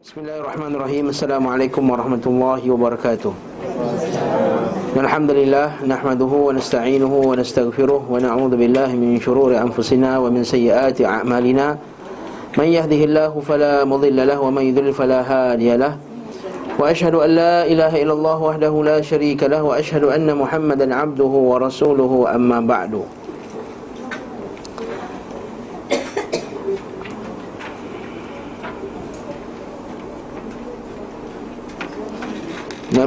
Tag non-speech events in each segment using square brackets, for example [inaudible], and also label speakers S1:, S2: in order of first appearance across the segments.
S1: Bismillahirrahmanirrahim. Assalamualaikum warahmatullahi wabarakatuh. Alhamdulillah nahmaduhu wa nasta'inuhu wa nastaghfiruh wa na'udzu billahi min shururi anfusina wa min sayyiati a'malina. Man yahdihillahu fala mudilla lahu wa man yudlil fala hadiya lahu. Wa ashhadu an la ilaha illallah wahdahu la syarika lahu wa ashhadu anna Muhammadan 'abduhu wa rasuluhu amma ba'du.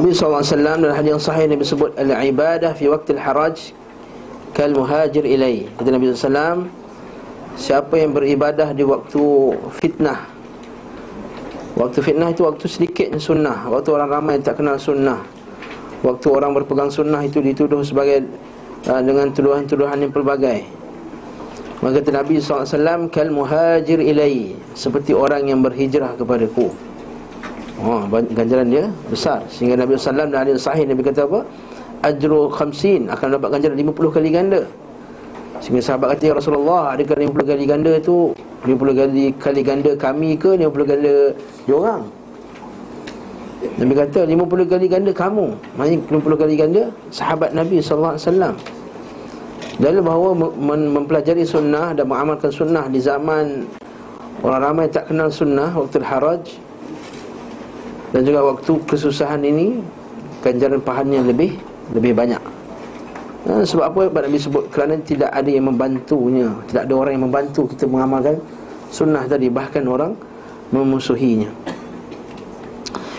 S1: Nabi SAW dalam hadis yang sahih Nabi sebut Al-ibadah fi waktu al-haraj Kal muhajir ilai. Kata Nabi SAW Siapa yang beribadah di waktu fitnah Waktu fitnah itu waktu sedikit sunnah Waktu orang ramai tak kenal sunnah Waktu orang berpegang sunnah itu dituduh sebagai uh, Dengan tuduhan-tuduhan yang pelbagai. Maka kata Nabi SAW Kal muhajir ilai Seperti orang yang berhijrah kepadaku Ha, ganjaran dia besar. Sehingga Nabi SAW dan hadis sahih Nabi kata apa? Ajru khamsin. Akan dapat ganjaran 50 kali ganda. Sehingga sahabat kata Ya Rasulullah Adakah 50 kali ganda tu? 50 kali, kali ganda kami ke? 50 ganda diorang Nabi kata 50 kali ganda kamu. Maksudnya 50 kali ganda Sahabat Nabi SAW Dalil bahawa mempelajari sunnah Dan mengamalkan sunnah di zaman Orang ramai tak kenal sunnah Waktu haraj dan juga waktu kesusahan ini ganjaran pahalanya lebih lebih banyak. Ha, sebab apa? Sebab Nabi sebut kerana tidak ada yang membantunya, tidak ada orang yang membantu kita mengamalkan sunnah tadi bahkan orang memusuhinya.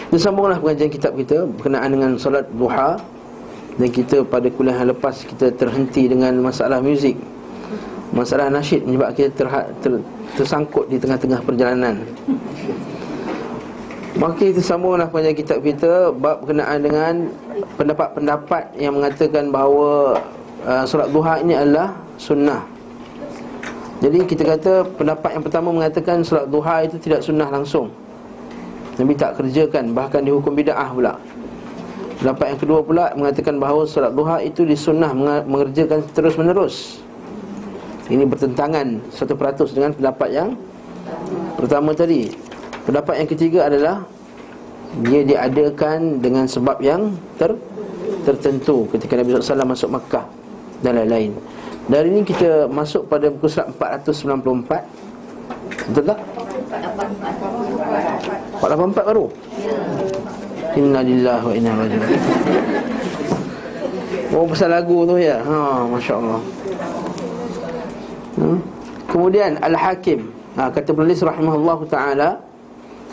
S1: Kita sambunglah pengajian kitab kita berkenaan dengan solat duha dan kita pada kuliah yang lepas kita terhenti dengan masalah muzik. Masalah nasyid menyebabkan kita ter, tersangkut di tengah-tengah perjalanan. Maka kita sambunglah pada kitab kita Bab berkenaan dengan pendapat-pendapat yang mengatakan bahawa uh, Solat duha ini adalah sunnah. Jadi kita kata pendapat yang pertama mengatakan Solat duha itu tidak sunnah langsung. Nabi tak kerjakan bahkan dihukum bida'ah pula. Pendapat yang kedua pula mengatakan bahawa solat duha itu disunnah mengerjakan terus menerus Ini bertentangan 100% dengan pendapat yang pertama tadi Pendapat yang ketiga adalah Dia diadakan dengan sebab yang ter, tertentu Ketika Nabi SAW masuk Makkah Dan lain-lain Dari ini kita masuk pada buku surat 494 Betul tak? 484 baru? Inna lillah wa inna rajul Oh pasal lagu tu ya ha, Masya Allah hmm? Kemudian Al-Hakim ha, Kata penulis rahimahullah ta'ala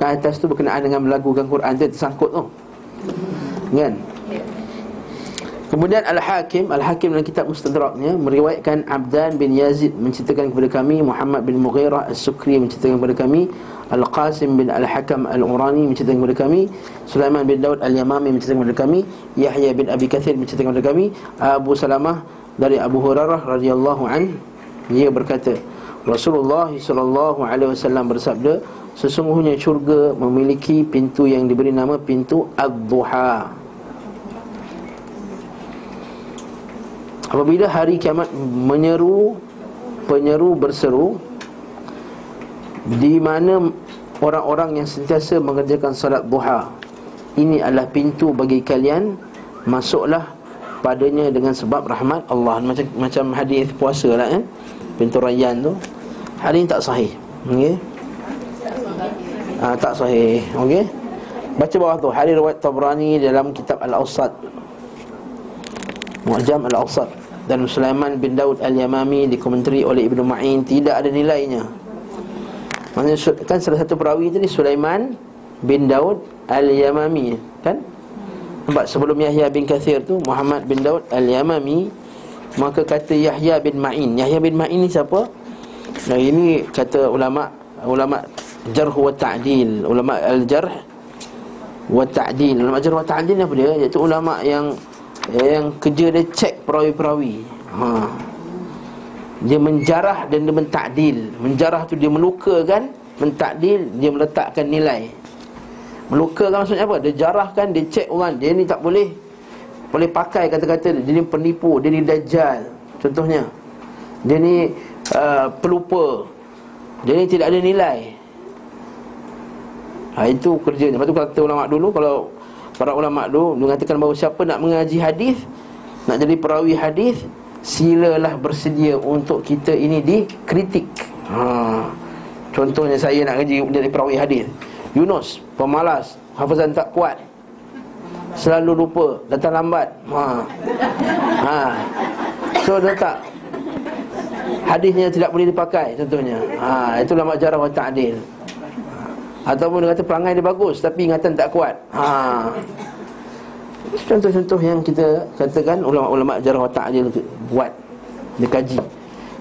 S1: Kat atas tu berkenaan dengan melagukan Quran Dia tersangkut tu. Kan? Kemudian Al-Hakim Al-Hakim dalam kitab Mustadraknya Meriwayatkan Abdan bin Yazid Menceritakan kepada kami Muhammad bin Mughirah Al-Sukri Menceritakan kepada kami Al-Qasim bin Al-Hakam Al-Urani Menceritakan kepada kami Sulaiman bin Daud Al-Yamami Menceritakan kepada kami Yahya bin Abi Kathir Menceritakan kepada kami Abu Salamah Dari Abu Hurairah radhiyallahu an Dia berkata Rasulullah sallallahu alaihi wasallam bersabda Sesungguhnya syurga memiliki pintu yang diberi nama pintu Ad-Duha Apabila hari kiamat menyeru Penyeru berseru Di mana orang-orang yang sentiasa mengerjakan salat duha Ini adalah pintu bagi kalian Masuklah padanya dengan sebab rahmat Allah. Macam macam hadis puasa lah eh? Pintu Rayyan tu. Hari ini tak sahih Okay ha, Tak sahih. Okey. Baca bawah tu Hari riwayat Tabrani dalam kitab Al-Awsat. Mu'jam Al-Awsat. Dan Sulaiman bin Daud Al-Yamami Dikomentari oleh Ibn Ma'in Tidak ada nilainya. Maksudnya kan salah satu perawi tadi Sulaiman bin Daud Al-Yamami Kan? Nampak sebelum Yahya bin Kathir tu Muhammad bin Daud Al-Yamami Maka kata Yahya bin Ma'in. Yahya bin Ma'in ni siapa? Nah ini kata ulama Ulama jarh wa ta'dil. Ulama al-jarh wa ta'dil. Ulama jarh wa ta'dil apa dia? Iaitu ulama yang yang kerja dia cek perawi-perawi. Ha. Dia menjarah dan dia mentakdil menjarah tu dia melukakan mentakdil dia meletakkan nilai. Melukakan maksudnya apa? Dia jarahkan dia cek orang. Dia ni tak boleh boleh pakai kata-kata dia ni penipu dia ni dajjal. Contohnya dia ni uh, pelupa. Dia ni tidak ada nilai ha, Itu kerjanya Lepas tu kata ulama dulu Kalau para ulama dulu Mengatakan bahawa siapa nak mengaji hadis Nak jadi perawi hadis Silalah bersedia untuk kita ini dikritik ha. Contohnya saya nak ngaji jadi perawi hadis Yunus, pemalas Hafazan tak kuat Selalu lupa, datang lambat ha. ha. So dia tak Hadisnya tidak boleh dipakai contohnya ha. Itulah majarah wa ta'adil Ataupun dia kata perangai dia bagus Tapi ingatan tak kuat ha. Contoh-contoh yang kita katakan Ulama-ulama jarah wa ta'adil buat Dia kaji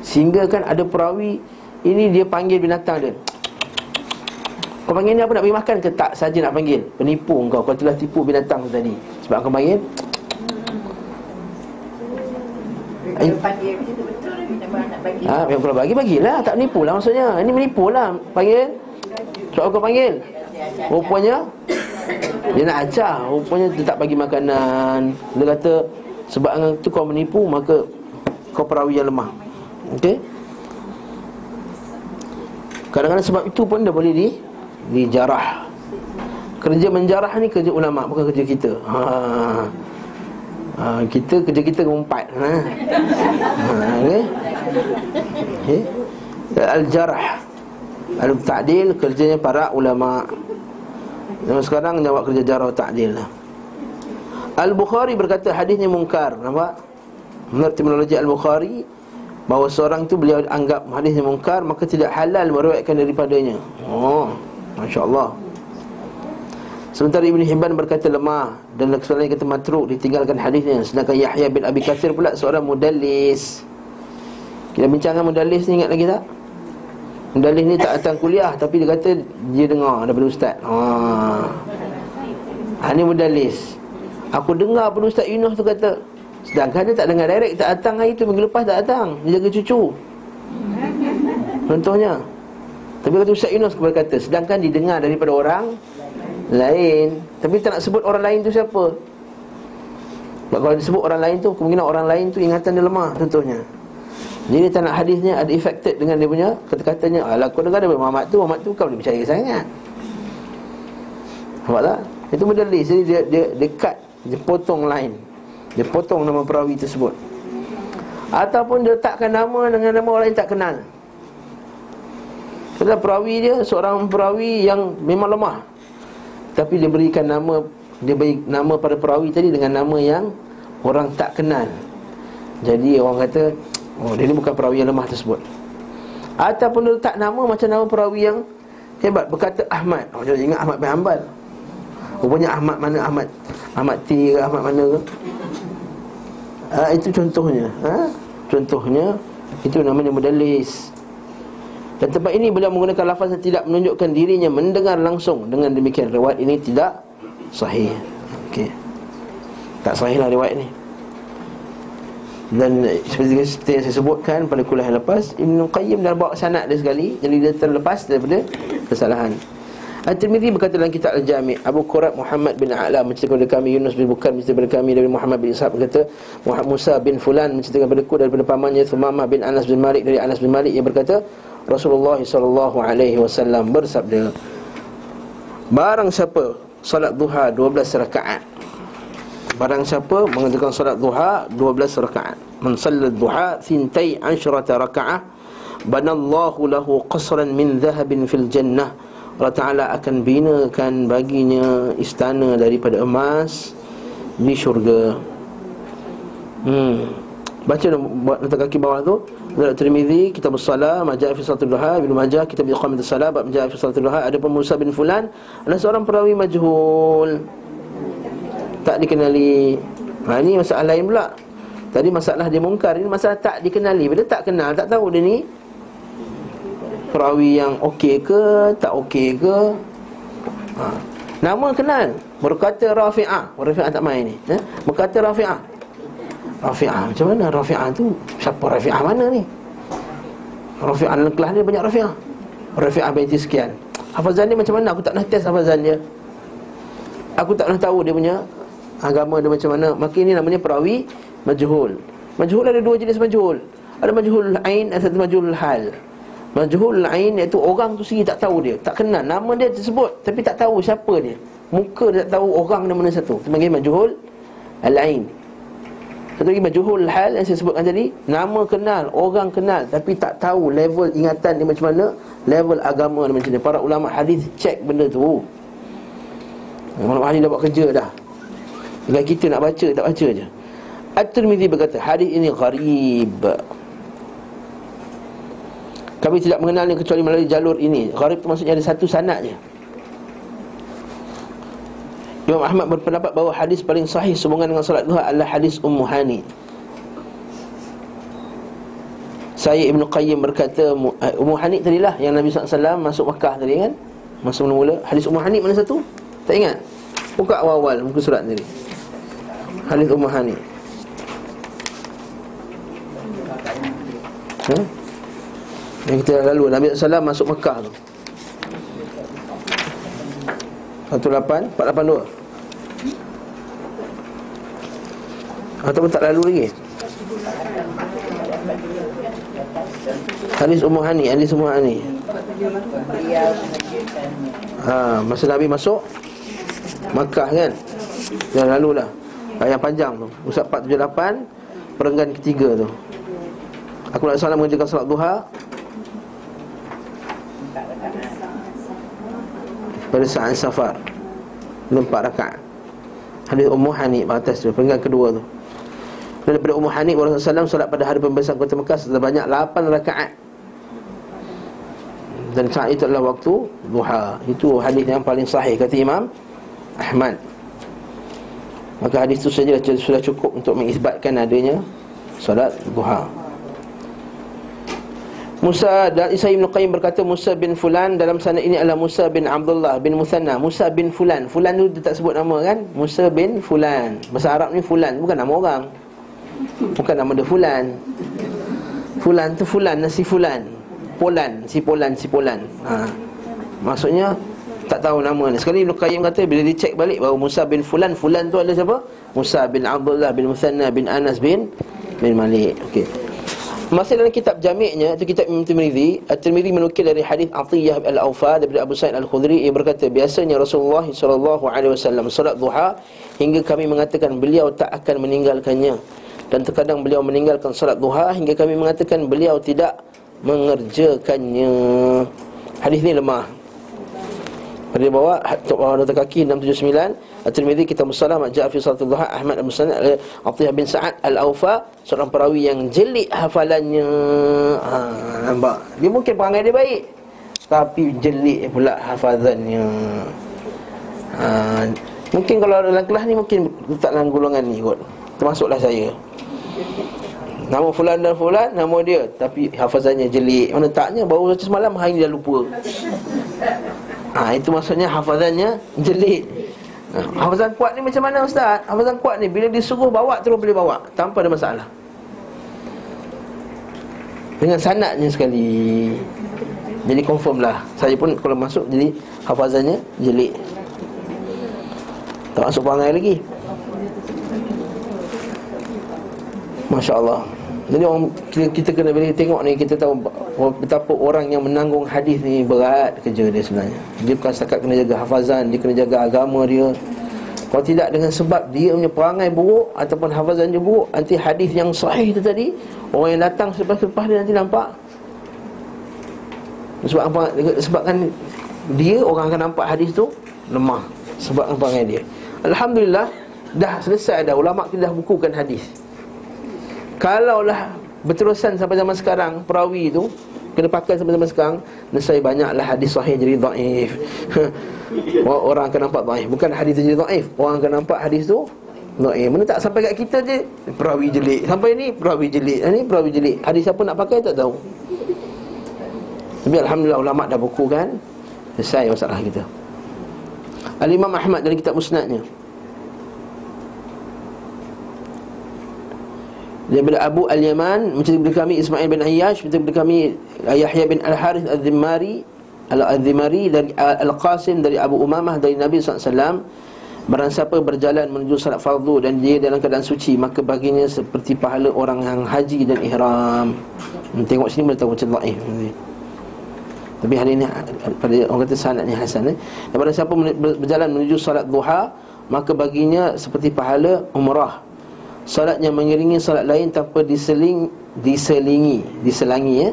S1: Sehingga kan ada perawi Ini dia panggil binatang dia Kau panggil ni apa nak bagi makan ke tak saja nak panggil Penipu kau Kau telah tipu binatang tu tadi Sebab kau panggil
S2: Dia panggil betul betul nak bagi.
S1: Ha, yang kalau bagi bagilah, tak menipu lah maksudnya. Ini menipu lah. Panggil. Soal kau panggil. Rupanya dia nak ajar, rupanya dia tak bagi makanan. Dia kata sebab tu kau menipu maka kau perawi yang lemah. Okey? Kadang-kadang sebab itu pun dia boleh di dijarah. Kerja menjarah ni kerja ulama bukan kerja kita. Ha. ha kita kerja kita ngumpat. Ha. ha okay? okay? Al-jarah Al-ta'dil kerjanya para ulama. Dan sekarang jawab kerja jarah ta'dil lah. Al-Bukhari berkata hadisnya mungkar Nampak? Menurut terminologi Al-Bukhari Bahawa seorang itu beliau anggap hadisnya mungkar Maka tidak halal meruatkan daripadanya. Oh, Masya Allah Sementara Ibn Hibban berkata lemah Dan kesalahan kata matruk ditinggalkan hadisnya. Sedangkan Yahya bin Abi Kathir pula seorang mudallis kita bincangkan mudalis ni ingat lagi tak? Mudalis ni tak datang kuliah Tapi dia kata dia dengar daripada ustaz. Haa Ha ni mudalis Aku dengar pun ustaz Yunus tu kata Sedangkan dia tak dengar direct Tak datang hari tu minggu lepas tak datang. Dia jaga cucu. Contohnya. Tapi kata ustaz Yunus berkata Sedangkan didengar daripada orang Lain Tapi tak nak sebut orang lain tu siapa? Kalau disebut orang lain tu Kemungkinan orang lain tu ingatan dia lemah Contohnya jadi tak nak hadisnya ada affected dengan dia punya kata-katanya. Alah kau daripada Muhammad tu Muhammad tu kau boleh percaya sangat. Nampak tak? Itu medalis Jadi dia, dia, dia cut Dia potong line Dia potong nama perawi tersebut. Ataupun dia letakkan nama dengan nama orang yang tak kenal. Sebab perawi dia Seorang perawi yang memang lemah. Tapi dia berikan nama Dia beri nama pada perawi tadi Dengan nama yang Orang tak kenal. Jadi orang kata Oh, dia ni bukan perawi yang lemah tersebut. Ataupun letak nama macam nama perawi yang hebat. Berkata Ahmad. Oh, dia ingat Ahmad bin Hanbal. Rupanya Ahmad mana? Ahmad Ahmad T ke Ahmad mana ke? Ha, Itu contohnya. Ha? Contohnya Itu namanya modalis Dan tempat ini beliau menggunakan lafaz yang tidak menunjukkan dirinya Mendengar langsung. Dengan demikian riwayat ini tidak sahih. Okey. Tak sahih lah riwayat ini dan seperti, seperti yang saya sebutkan pada kuliah yang lepas Ibn Qayyim dah bawa sanad dia sekali Jadi dia terlepas daripada kesalahan. Al-Tirmidhi berkata dalam kitab Al-Jami' Abu Qurab Muhammad bin A'la menceritakan kepada kami Yunus bin Bukan menceritakan kepada kami dari Muhammad bin Ishaq berkata Muhammad Musa bin Fulan menceritakan kepada ku daripada pamannya Thumamah bin Anas bin Malik dari Anas bin Malik yang berkata Rasulullah wasallam bersabda Barang siapa salat duha 12 rakaat Barang siapa mengerjakan solat duha 12 rakaat. Man sallat duha Thintai asyrata raka'ah Banallahu lahu qasran min zahabin fil jannah. Allah Ta'ala akan binakan baginya istana daripada emas Di syurga. Hmm. Baca letak kaki bawah tu. Dalam Tirmidhi, Kitab Salah, Majah fi Salatul Duha, Ibn Majah, Kitab Iqamat Salah, Majah fi Salatul Duha Ada pun Musa bin Fulan. Ada seorang perawi majhul tak dikenali. Ha, Ini masalah lain pula. Tadi masalah dia mungkar Ini masalah tak dikenali. Bila tak kenal Tak tahu dia ni. Perawi yang okey ke Tak okey ke. Ha. Nama kenal. Berkata Rafi'ah. Rafi'ah tak main ni. Ha? Berkata Rafi'ah. Rafi'ah Macam mana Rafi'ah tu? Siapa Rafi'ah mana ni? Rafi'ah dalam kelas ni banyak Rafi'ah. Rafi'ah binti sekian. Hafazan ni macam mana? Aku tak nak test hafazan dia. Aku tak nak tahu dia punya agama dia macam mana. Maka ini namanya perawi majhul. Majhul ada dua jenis majhul. Ada majhul ain dan satu majhul hal. Majhul ain iaitu orang tu sendiri tak tahu dia Tak kenal. Nama dia tersebut Tapi tak tahu siapa dia. Muka dia tak tahu orang dia mana satu. Itu panggil majhul Al-ain Satu lagi majhul hal yang saya sebutkan tadi Nama kenal, orang kenal Tapi tak tahu level ingatan dia macam mana Level agama dia macam mana. Para ulama hadis cek benda tu. Ulama hadis dah buat kerja dah Tinggal kita nak baca, tak baca je. At-Tirmidhi berkata Hadis ini gharib. Kami tidak mengenalnya kecuali melalui jalur ini. Gharib tu maksudnya ada satu sanat je Imam Ahmad berpendapat bahawa hadis paling sahih sehubungan dengan salat duha adalah hadis Ummu Hani. Saya Ibn Qayyim berkata eh, Ummu Hani tadilah yang Nabi SAW masuk Mekah tadi kan? Masuk mula-mula. Hadis Ummu Hani mana satu? Tak ingat? Buka awal-awal muka surat tadi Hadis Ummu Hani ha? Yang kita lalu Nabi SAW masuk Mekah tu. 18 482 Ataupun tak lalu lagi? Hadis Ummu Hani Hadis Ummu Hani. Ha, masa Nabi masuk Makkah kan? Dah lalu dah Yang panjang tu. Usap 478 Perenggan ketiga tu. Aku nak salam mengerjakan salat duha. Pada saat safar. Empat rakaat. Hadis Ummu Hani Atas tu Perenggan kedua tu. Daripada Ummu Hanif Rasulullah SAW Solat pada hari pembebasan kota Mekah Sebanyak 8 rakaat. Dan saat itu adalah waktu Duha. Itu hadis yang paling sahih Kata Imam Ahmad Maka hadis itu saja sudah cukup Untuk mengisbatkan adanya Solat Duha. Musa dan Isa Ibn Qayyim berkata Musa bin Fulan dalam sana ini adalah Musa bin Abdullah bin Musanna. Musa bin Fulan. Fulan tu dia tak sebut nama kan? Musa bin Fulan. Bahasa Arab ni Fulan Bukan nama orang. Bukan nama dia Fulan. Fulan tu Fulan nasi Fulan. Polan Si Polan Si Polan. Ha. Maksudnya Tak tahu nama ni Sekali Ibn Qayyim kata Bila dicek balik Bahawa Musa bin Fulan. Fulan tu adalah siapa? Musa bin Abdullah bin Musanna bin Anas bin Bin Malik. Okey. Masih dalam kitab jamiknya Itu kitab Imam Tirmidhi At-Tirmidhi menukil dari hadis Atiyah al-Awfa Daripada Abu Sa'id al-Khudri. Ia berkata Biasanya Rasulullah SAW Salat duha Hingga kami mengatakan Beliau tak akan meninggalkannya. Dan terkadang beliau meninggalkan salat duha hingga kami mengatakan beliau tidak mengerjakannya. Hadis ini lemah. Pada bawah bawah nota kaki 679 At-Tirmizi kitab Musallam Ja'a fi salat duha Ahmad bin Musnad Atiyah bin Sa'ad Al-Aufa seorang perawi yang jelik hafalannya. Ha, nampak. Dia mungkin perangai dia baik tapi jelik pula hafazannya. Ha, mungkin kalau dalam kelas ni mungkin letak dalam golongan ni kot. Termasuklah saya. Nama fulan dan fulan Nama dia Tapi hafazannya jelik Mana taknya Baru semalam Hari ni dah lupa ha, Itu maksudnya hafazannya jelik ha, Hafazan kuat ni macam mana Ustaz? Hafazan kuat ni Bila disuruh bawa Terus boleh bawa. Tanpa ada masalah. Dengan sanatnya sekali. Jadi confirm lah. Saya pun kalau masuk Jadi hafazannya jelik Tak masuk perangai lagi. Masya Allah Jadi orang kita, kita kena boleh tengok ni Kita tahu betapa orang yang menanggung hadis ni Berat kerja dia sebenarnya Dia bukan setakat kena jaga hafazan Dia kena jaga agama dia Kalau tidak dengan sebab dia punya perangai buruk Ataupun hafazan dia buruk Nanti hadis yang sahih tu tadi Orang yang datang selepas-lepas dia nanti nampak sebab apa? Sebabkan dia orang akan nampak hadis tu lemah sebab perangai dia. Alhamdulillah dah selesai dah ulama kita dah bukukan hadis. Kalaulah berterusan sampai zaman sekarang Perawi tu Kena pakai sampai zaman sekarang Nesai banyaklah hadis sahih jadi da'if [laughs] Orang akan nampak da'if Bukan hadis jadi da'if Orang akan nampak hadis tu da'if Mana tak sampai kat kita je. Perawi jelik. Sampai ni perawi jelik. Ini perawi jelik. Hadis siapa nak pakai tak tahu. Tapi Alhamdulillah ulama' dah buku kan Selesai masalah kita. Al-Imam Ahmad dari kitab musnadnya daripada Abu Al-Yaman menceritakan kami Ismail bin Ayyash menceritakan kami Yahya bin Al-Harith Al-Dhimari Al-Dhimari dari Al-Qasim dari Abu Umamah dari Nabi SAW Barang siapa berjalan menuju salat fardu dan dia dalam keadaan suci Maka baginya seperti pahala orang yang haji dan ihram hmm, Tengok sini boleh tahu macam dhaif Tapi hari ini pada orang kata sanadnya hasan eh. Daripada siapa berjalan menuju salat duha maka baginya seperti pahala umrah. Salat yang mengiringi salat lain tanpa diseling diselingi, diselangi ya.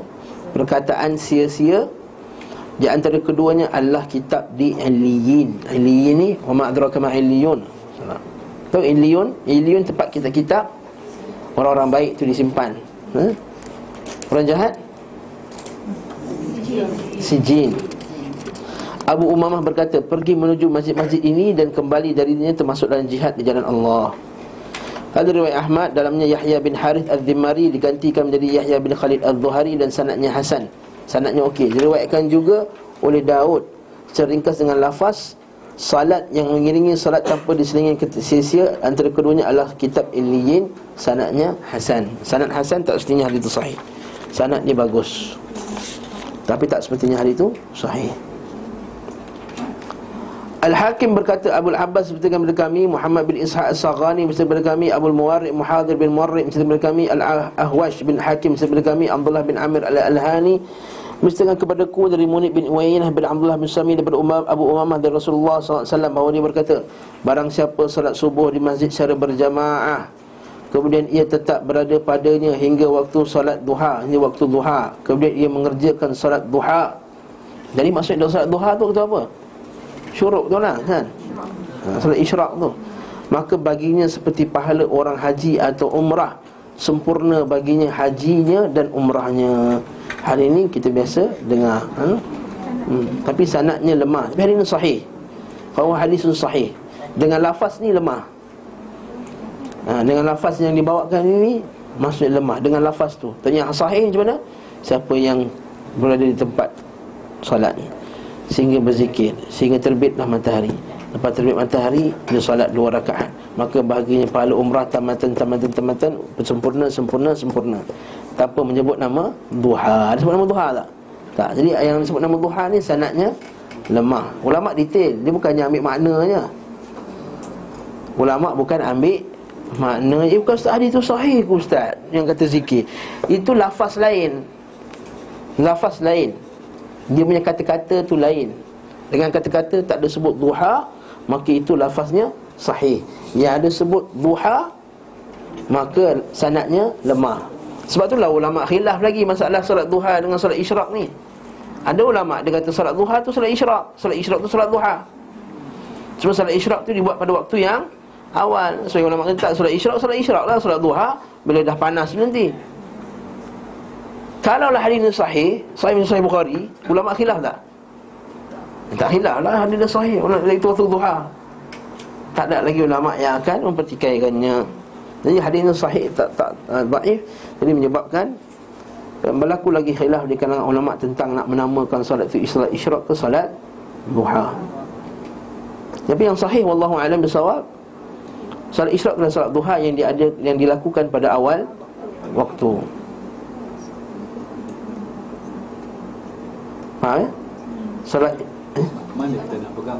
S1: Perkataan sia-sia di antara keduanya adalah kitab di Iliyin. Iliyin ni wa ma adraka ma Iliyun. Tahu Iliyun? Iliyun tempat kitab-kitab orang-orang baik tu disimpan. Ha? Orang jahat? Sijin. Abu Umamah berkata, pergi menuju masjid-masjid ini dan kembali darinya termasuk dalam jihad di jalan Allah. Ada riwayat Ahmad dalamnya Yahya bin Harith Al-Dhimari digantikan menjadi Yahya bin Khalid Al-Zuhari dan sanadnya Hasan. Sanadnya okey. Diriwayatkan juga oleh Daud secara ringkas dengan lafaz salat yang mengiringi salat tanpa diselingi sia-sia antara keduanya adalah kitab Iliyin sanadnya Hasan. Sanad Hasan tak semestinya hadis itu sahih. Sanad dia bagus. Tapi tak sepertinya hadis itu sahih. Al-Hakim berkata Abu Al-Abbas berkata kepada kami Muhammad bin Ishaq As-Saghani berkata kepada kami Abu Al-Muwarri Muhadir bin Muwarri berkata kepada kami Al-Ahwash bin Hakim berkata kepada kami Abdullah bin Amir Al-Alhani Mestikan kepadaku dari Munib bin Uwainah bin Abdullah bin Sami daripada Umar, Abu Umamah dari Rasulullah SAW bahawa dia berkata Barang siapa salat subuh di masjid secara berjamaah Kemudian ia tetap berada padanya hingga waktu salat duha Hingga waktu duha Kemudian ia mengerjakan salat duha Jadi maksud dari salat duha tu kata apa? Syuruk tu lah kan? Ha, salat isyraq tu. Maka baginya seperti pahala orang haji atau umrah Sempurna baginya hajinya dan umrahnya. Hari ini kita biasa dengar ha? hmm. Tapi sanatnya lemah. Tapi hari ini sahih. Kalau hadis itu sahih. Dengan lafaz ni lemah. Ha, Dengan lafaz yang dibawakan ini Maksudnya lemah. Dengan lafaz tu. Tanya sahih macam mana? Siapa yang berada di tempat Salat ni Sehingga berzikir Sehingga terbitlah matahari Lepas terbit matahari Dia salat dua rakaat Maka bahaginya pahala umrah tamatan tamatan tamatan Sempurna sempurna sempurna tanpa menyebut nama duha. Ada sebut nama duha tak? Tak. Jadi yang disebut nama duha ni sanadnya lemah. Ulama detail, dia bukannya ambil maknanya. Ulama bukan ambil makna Eh bukan ustaz hadis tu sahih ustaz yang kata zikir. Itu lafaz lain. Lafaz lain. Dia punya kata-kata tu lain. Dengan kata-kata tak ada sebut duha, maka itu lafaznya sahih. Yang ada sebut duha, maka sanadnya lemah. Sebab itulah ulama khilaf lagi masalah solat duha dengan solat isyraq ni. Ada ulama dia kata solat duha tu solat isyraq, solat isyraq tu solat duha. Cuma solat isyraq tu dibuat pada waktu yang awal. So ulama kata tak solat isyraq solat isyraq lah solat duha bila dah panas nanti. Kalau lah hadis ini sahih, sahih sahih Bukhari, ulama khilaf tak? Tak khilaf lah hadis ini sahih, ulama itu waktu duha. Tak ada lagi ulama yang akan mempertikaikannya. Jadi hadis ini sahih tak tak uh, dhaif. Jadi menyebabkan berlaku lagi khilaf di kalangan ulama tentang nak menamakan solat itu solat isyraq ke solat duha. Tapi yang sahih wallahu alam bisawab solat isyraq dan solat duha yang dia yang dilakukan pada awal waktu. Ha ya? Solat eh?
S3: Mana kita nak pegang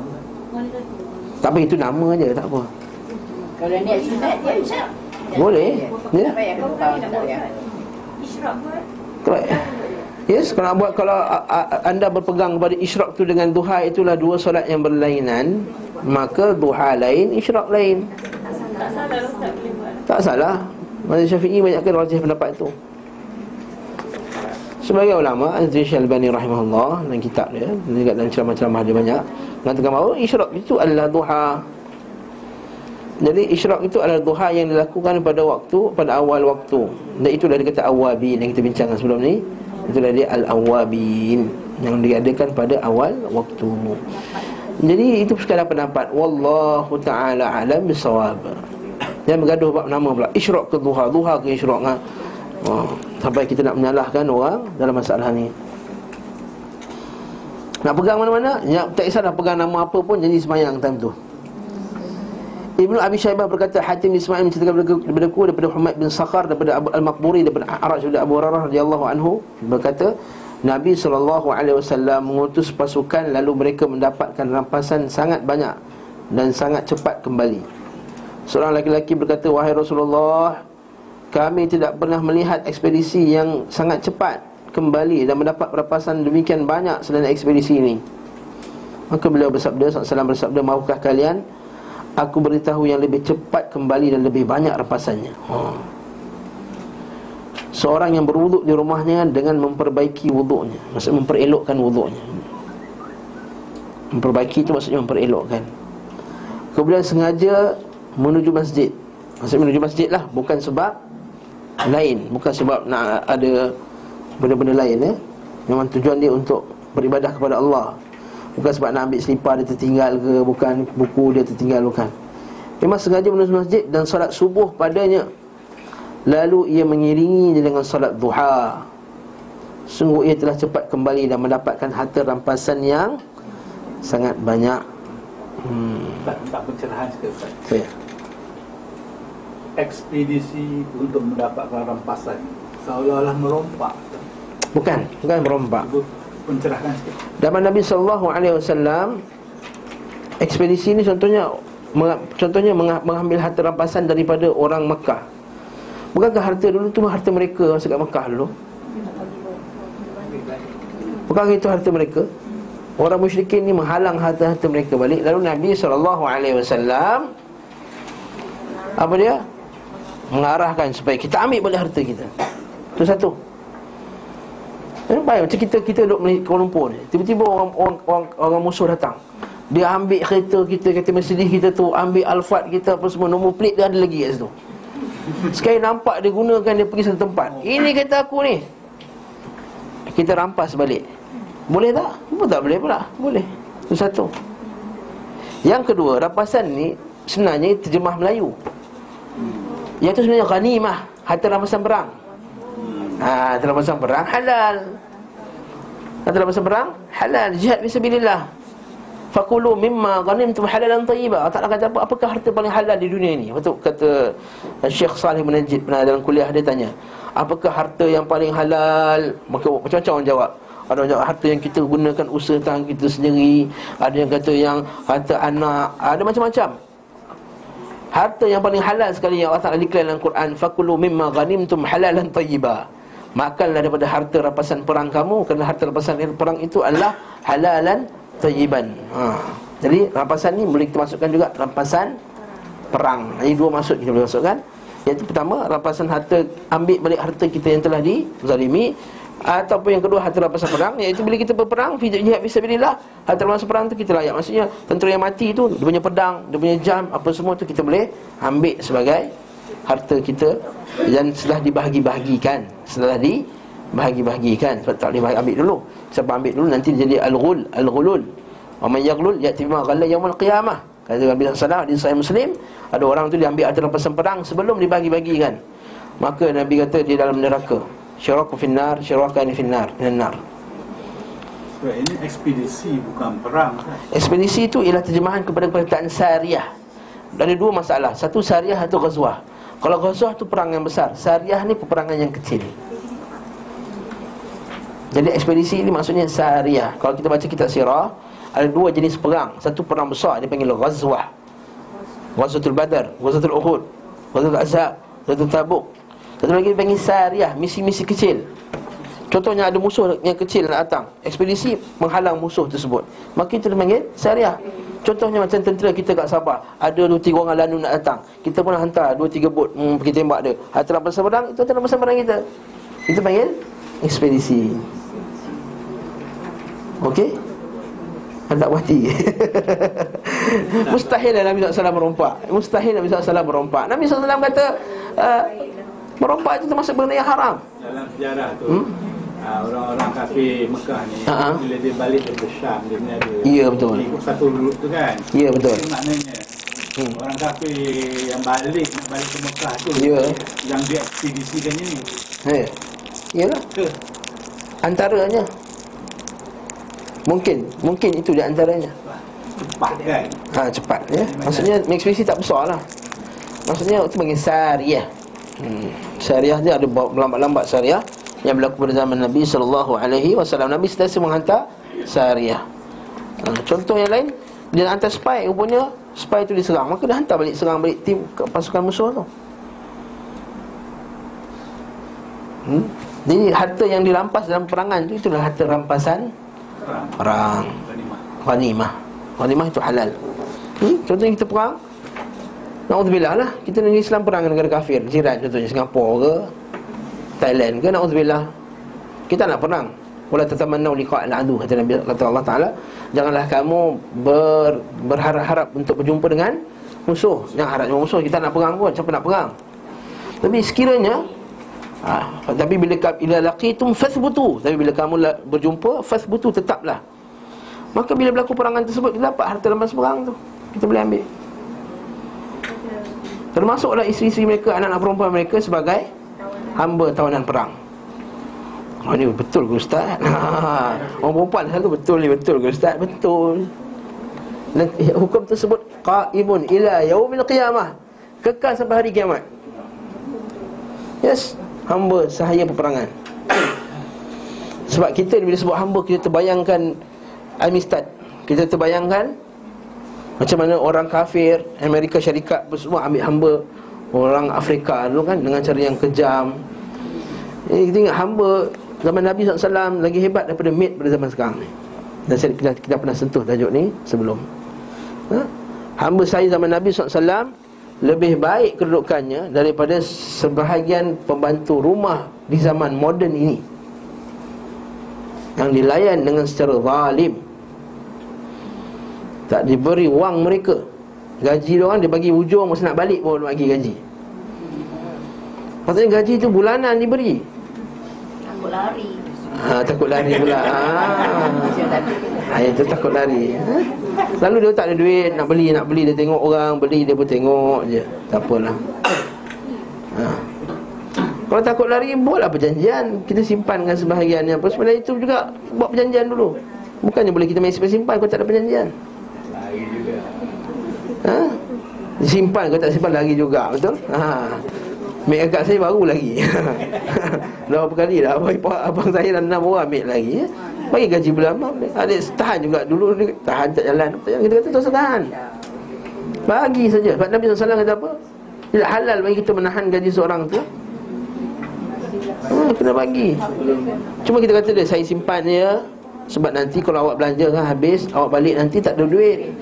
S1: Tak apa itu nama aja tak apa.
S2: Kalau niat sunat dia bisa.
S1: Boleh. Ya.
S2: Tak payah.
S1: Kalau Yes, kalau buat kalau a, a, anda berpegang kepada isyraq tu dengan duha itulah dua solat yang berlainan, maka duha lain, isyraq lain.
S4: Tak salah buat
S1: Tak salah. Mazhab Syafi'i banyakkan rajih pendapat itu. Sebagai ulama, Azri Syalbani rahimahullah dalam kitab dia, dan dalam ceramah-ceramah dia banyak, mengatakan bahawa isyraq itu adalah duha. Jadi isyraq itu adalah duha yang dilakukan pada waktu pada awal waktu. Dan itulah dikata awabin yang kita bincangkan sebelum ni. Itulah dia al-awabin yang diadakan pada awal waktu. Jadi itu sekadar pendapat wallahu taala alam bisawab. Yang bergaduh bab nama pula isyraq ke duha, duha ke isyraq ha? Oh, sampai kita nak menyalahkan orang dalam masalah ni. Nak pegang mana-mana, ya, tak kisah pegang nama apa pun jadi semayang time tu. Ibnu Abi Syaibah berkata Hatim Ismail menceritakan daripada aku daripada Humaid bin Sakhar daripada Abu Al-Maqburi daripada Araj daripada Abu Hurairah radhiyallahu anhu berkata Nabi sallallahu alaihi wasallam mengutus pasukan lalu mereka mendapatkan rampasan sangat banyak dan sangat cepat kembali. Seorang laki-laki berkata wahai Rasulullah kami tidak pernah melihat ekspedisi yang sangat cepat kembali dan mendapat perapasan demikian banyak selain ekspedisi ini. Maka beliau bersabda SAW bersabda Maukah kalian Aku beritahu yang lebih cepat kembali dan lebih banyak rapasannya? Ha. Seorang yang berwuduk di rumahnya dengan memperbaiki wuduknya Maksudnya memperelokkan wuduknya. Memperbaiki itu maksudnya memperelokkan. Kemudian sengaja menuju masjid. Maksudnya menuju masjid lah Bukan sebab lain. Bukan sebab nak ada benda-benda lain ya. Memang tujuan dia untuk beribadah kepada Allah. Bukan sebab nak ambil selipar dia tertinggal ke Bukan. Buku dia tertinggal bukan. Memang sengaja menuju masjid dan solat subuh padanya. Lalu ia mengiringinya dengan solat duha. Sungguh ia telah cepat kembali dan mendapatkan harta rampasan yang Sangat banyak.
S3: Hmm. Tak, tak pencerahan sikit Ustaz.
S1: Saya
S3: Ekspedisi untuk mendapatkan rampasan Seolah-olah merompak
S1: Bukan, bukan merompak
S3: sikit
S1: Zaman Nabi SAW Ekspedisi ini contohnya Contohnya mengambil harta rampasan daripada orang Mekah Bukankah harta dulu tu harta mereka masa kat Mekah dulu? Bukankah itu harta mereka? Orang musyrikin ni menghalang harta-harta mereka balik Lalu Nabi SAW Apa dia? Mengarahkan supaya kita ambil balik harta kita Itu satu Eh, baik macam kita kita duduk di Kuala Lumpur ni. Tiba-tiba orang, orang orang orang musuh datang. Dia ambil kereta kita, kereta Mercedes kita tu, ambil Alphard kita apa semua, nombor plate dia ada lagi kat situ. Sekali nampak dia gunakan dia pergi satu tempat. Ini kereta aku ni. Kita rampas balik. Boleh tak? Boleh tak boleh pula? Boleh. Itu satu. Yang kedua, rampasan ni sebenarnya terjemah Melayu. Yang tu sebenarnya ghanimah, harta rampasan perang. Ha, dalam masa perang halal. Dalam masa perang halal jihad fisabilillah. Fakulu mimma ghanimtum halalan tayyiba. Allah Taala kata apa? Apakah harta paling halal di dunia ini? Waktu kata Syekh Salih bin Najib pernah dalam kuliah dia tanya, apakah harta yang paling halal? Maka macam-macam orang jawab. Ada jawab harta yang kita gunakan usaha tangan kita sendiri, ada yang kata yang harta anak, ada macam-macam. Harta yang paling halal sekali yang Allah Taala declare dalam Quran, fakulu mimma ghanimtum halalan tayyiba. Makanlah daripada harta rampasan perang kamu Kerana harta rampasan perang itu adalah Halalan tayyiban ha. Jadi rampasan ni boleh kita masukkan juga Rampasan perang Ini dua maksud kita boleh masukkan Yang pertama rampasan harta Ambil balik harta kita yang telah dizalimi Ataupun yang kedua harta rampasan perang Iaitu bila kita berperang Fijak jihad bisabilillah Harta rampasan perang tu kita layak. Maksudnya tentera yang mati tu Dia punya pedang Dia punya jam Apa semua tu kita boleh Ambil sebagai harta kita dan setelah dibahagi-bahagikan. Setelah dibahagi-bahagikan sebab tak boleh ambil dulu. Siapa ambil dulu nanti jadi al-ghul al-ghulul. Wa man yaghlul ya'ti bima ghalla yaumil qiyamah. Kata Nabi sallallahu alaihi wasallam Muslim ada orang tu diambil harta rampasan perang sebelum dibahagi-bagikan maka Nabi kata dia dalam neraka syaraku finnar syarakani finnar finnar
S3: So, ini ekspedisi bukan perang kan?
S1: Ekspedisi itu ialah terjemahan kepada perkataan syariah Ada dua masalah. Satu syariah atau ghazwah. Kalau ghazwah tu perang yang besar Syariah ni peperangan yang kecil. Jadi ekspedisi ni maksudnya syariah Kalau kita baca kitab sirah Ada dua jenis perang. Satu perang besar dia panggil ghazwah. Ghazwatul Badar Ghazwatul Uhud Ghazwatul Azhab Ghazwatul Tabuk Satu lagi panggil syariah Misi-misi kecil. Contohnya ada musuh yang kecil nak datang. Ekspedisi menghalang musuh tersebut. Maka itu dipanggil syariah Contohnya macam tentera kita kat Sabah. Ada dua tiga orang lalu nak datang. Kita pun hantar dua tiga bot hmm, pergi tembak dia. Harta rampasan perang Itu harta rampasan perang kita. Itu panggil ekspedisi. Okey? Anda mati. [laughs] Mustahil lah Nabi SAW merompak. Mustahil Nabi SAW merompak. Nabi SAW kata uh, Merompak itu termasuk benda yang haram
S3: Dalam sejarah tu
S1: Hmm?
S3: ah, Orang-orang kafir Mekah ni
S1: Ha-ha.
S3: Bila dia balik dari Syam Dia ni ada
S1: Ya, betul.
S3: Ikut satu route tu kan
S1: Ya, betul.
S3: Itu maknanya
S1: Hmm.
S3: Orang kafir yang balik Nak balik ke Mekah tu
S1: Ya.
S3: Yang dia ekspedisikan ini
S1: Eh, Yalah
S3: Ke
S1: Antaranya Mungkin Mungkin itu di antaranya
S3: cepat kan
S1: Ha cepat ya. Maksudnya ekspedisi tak besar lah Maksudnya itu panggil syariah hmm. Syariah dia ada melambat-lambat syariah Yang berlaku pada zaman Nabi SAW Nabi sentiasa menghantar syariah. Ha, Contoh yang lain Dia nak hantar spy rupanya Spy itu diserang. Maka dia hantar balik Serang balik tim ke pasukan musuh tu. Hmm? Jadi harta yang dirampas dalam perangan tu Itulah harta rampasan Perang. Ghanimah. Ghanimah itu halal. Hmm? Contohnya kita perang Na'udzubillah lah. Kita negeri Islam perang dengan negara kafir. Jiran contohnya Singapura ke Thailand ke Na'udzubillah. Kita nak perang. Wala tatamannau liqa' al-adu kata Nabi kata Allah Taala. Janganlah kamu ber, berharap-harap untuk berjumpa dengan musuh. Yang harap dengan musuh. Kita nak perang pun. Siapa nak perang? Tapi sekiranya ha, tapi bila bila laqitum fathbutu tapi bila kamu berjumpa fathbutu tetaplah. Maka bila berlaku perangan tersebut kita dapat harta rampas perang tu? Kita boleh ambil termasuklah isteri-isteri mereka anak-anak perempuan mereka sebagai hamba tawanan perang Oh ni betul ke ustaz? [laughs] Orang perempuan selalu betul ni betul ke ustaz? Betul. Dan eh, hukum tersebut qaimun ila yaumil qiyamah. Kekal sampai hari kiamat. Yes, hamba sahaya peperangan. Sebab kita bila sebut hamba kita terbayangkan Amistad. Kita terbayangkan macam mana orang kafir Amerika Syarikat semua ambil hamba. Orang Afrika dulu kan dengan cara yang kejam. Eh, kita ingat hamba Zaman Nabi SAW lagi hebat daripada maid pada zaman sekarang ni. Dan saya, kita, kita pernah sentuh tajuk ni sebelum. Ha? Hamba saya zaman Nabi SAW Lebih baik kedudukannya daripada sebahagian pembantu rumah di zaman moden ini. Yang dilayan dengan secara zalim Tak diberi wang mereka. Gaji dia orang dia bagi ujung masa nak balik pun bagi gaji. Maksudnya gaji tu bulanan diberi.
S2: Takut lari.
S1: Ha, takut lari pula. Ha. ha, Itu takut lari. Ha? Lalu dia tak ada duit Nak beli, nak beli Dia tengok orang Beli dia pun tengok je. Tak apalah. Ha. Kalau takut lari Buatlah perjanjian. Kita simpankan sebahagiannya. Apa Sebenarnya itu juga Buat perjanjian dulu. Bukannya boleh kita main simpan-simpan Kalau tak ada perjanjian ha? Simpan kalau tak simpan lagi juga Betul? Ha. Mek akak saya baru lagi [laughs] berapa kali dah Abang, abang saya dah enam orang ambil lagi ya? Bagi gaji bulan Adik tahan juga. Dulu ni tahan tak jalan. Kita kata tak tahan. Bagi saja. Sebab Nabi SAW kata apa? Tidak halal bagi kita menahan gaji seorang tu hmm, Kena bagi. Cuma kita kata dia Saya simpan dia Sebab nanti kalau awak belanja kan habis Awak balik nanti tak ada duit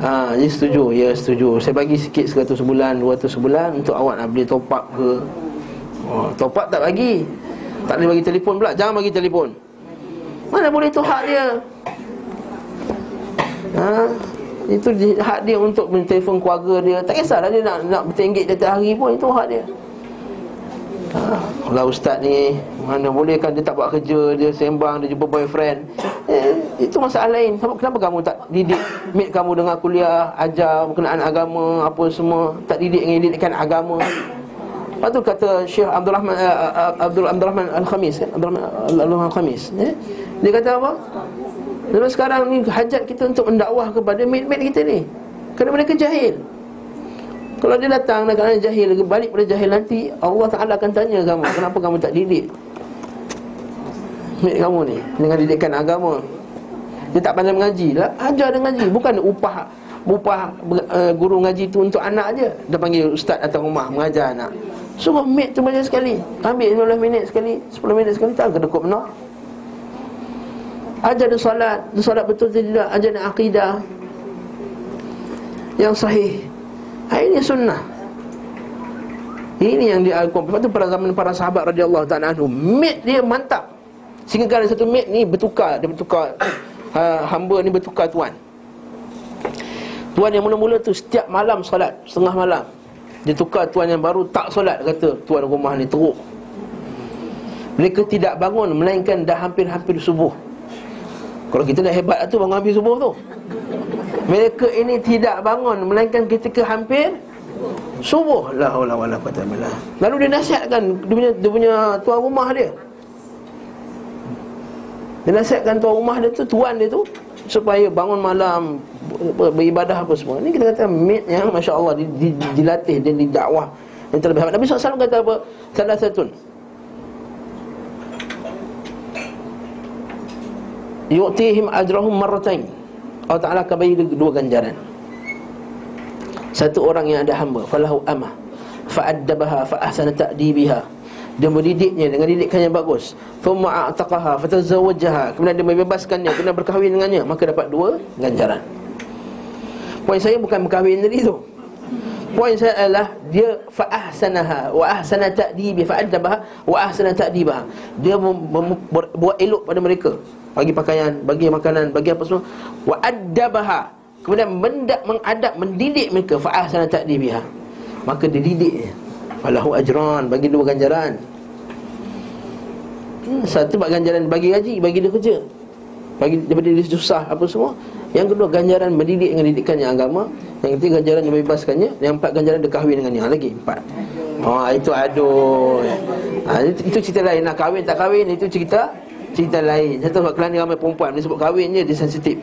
S1: Ha, dia setuju, ya setuju. Saya bagi sikit 100 sebulan, 200 sebulan Untuk awak nak beli top up ke. Oh, Top up tak bagi. Tak boleh bagi telefon pula, jangan bagi telefon. Mana boleh tu hak dia? Ha, Itu hak dia untuk telefon keluarga dia. Tak kisahlah dia nak, nak bertenggek tiap hari pun. Itu hak dia ha, Kalau ustaz ni Mana boleh kan dia tak buat kerja Dia sembang, dia jumpa boyfriend. Eh, Itu masalah lain. Kenapa kamu tak didik Mate kamu dengan kuliah Ajar berkenaan agama Apa semua? Tak didik dengan agama. Lepas tu kata Syekh Abdul Rahman uh, Abdul Abdul Rahman Al-Khamis kan Abdul Rahman Al-Khamis eh? Dia kata apa? Dalam sekarang ni hajat kita untuk mendakwah kepada mate-mate kita ni. Kerana mereka jahil kalau dia datang dan kerana jahil Balik pada jahil nanti Allah Ta'ala akan tanya kamu Kenapa kamu tak didik? Mate kamu ni Dengan didikan agama. Dia tak pandai mengaji lah Ajar dia mengaji. Bukan upah Upah uh, guru mengaji tu untuk anak je. Dia panggil ustaz datang rumah Mengajar anak. Suruh mate tu baca sekali. Ambil 15 minit sekali 10 minit sekali Tak kedekut benar. Ajar dia solat Dia solat betul tidak Ajar dia akidah. Yang sahih Ini sunnah. Ini yang dia Al-Quran Lepas tu pada zaman para sahabat radhiyallahu ta'ala anhu Mate dia mantap. Sehingga kalau satu mate ni bertukar. Dia bertukar ha, Hamba ni bertukar tuan. Tuan yang mula-mula tu setiap malam solat Setengah malam. Dia tukar tuan yang baru tak solat Kata tuan rumah ni teruk. Mereka tidak bangun Melainkan dah hampir-hampir subuh Kalau kita dah hebat tu Bangun hampir subuh tu. Mereka ini tidak bangun Melainkan ketika hampir Subuh. La haula wala quwata billah. Lalu dia nasihatkan dia punya, dia punya tuan rumah dia. Dia nasihatkan tuan rumah dia tu Tuan dia tu Supaya bangun malam Beribadah apa semua. Ini kita kata Mate yang Masya Allah di, di, Dilatih dan didakwah. Yang terlebih Nabi SAW kata apa? Salah satu Yu'tihim ajrahum marratain Allah Ta'ala akan bagi dua ganjaran. Satu orang yang ada hamba Falahu amah Fa'addabaha fa'ahsana ta'dibiha. Dia mendidiknya dengan didikan yang bagus. Thumma a'taqaha fatazawwajaha. Kemudian dia membebaskannya kemudian berkahwin dengannya. Maka dapat dua ganjaran. Poin saya bukan berkahwin tadi tu. Poin saya adalah dia fa ahsanaha wa ahsana ta'dibi fa adabaha wa ahsana ta'dibaha dia buat elok pada mereka bagi pakaian bagi makanan bagi apa semua. Wa adabaha kemudian mendak mengadap mendidik mereka. Fa ahsana ta'dibiha. Maka dia didik falahu ajran. Bagi dua ganjaran. Hmm, Satu buat ganjaran bagi gaji Bagi dia kerja. Bagi daripada dia susah apa semua. Yang kedua ganjaran mendidik dengan didikannya agama. Yang ketiga ganjaran yang membebaskannya. Yang empat ganjaran dia kahwin dengannya Ha, Lagi empat. Oh itu aduh ha, itu, itu cerita lain. Nak kahwin tak kahwin itu cerita Cerita lain Satu sebab kerana ramai perempuan Dia sebut kahwin je dia sensitif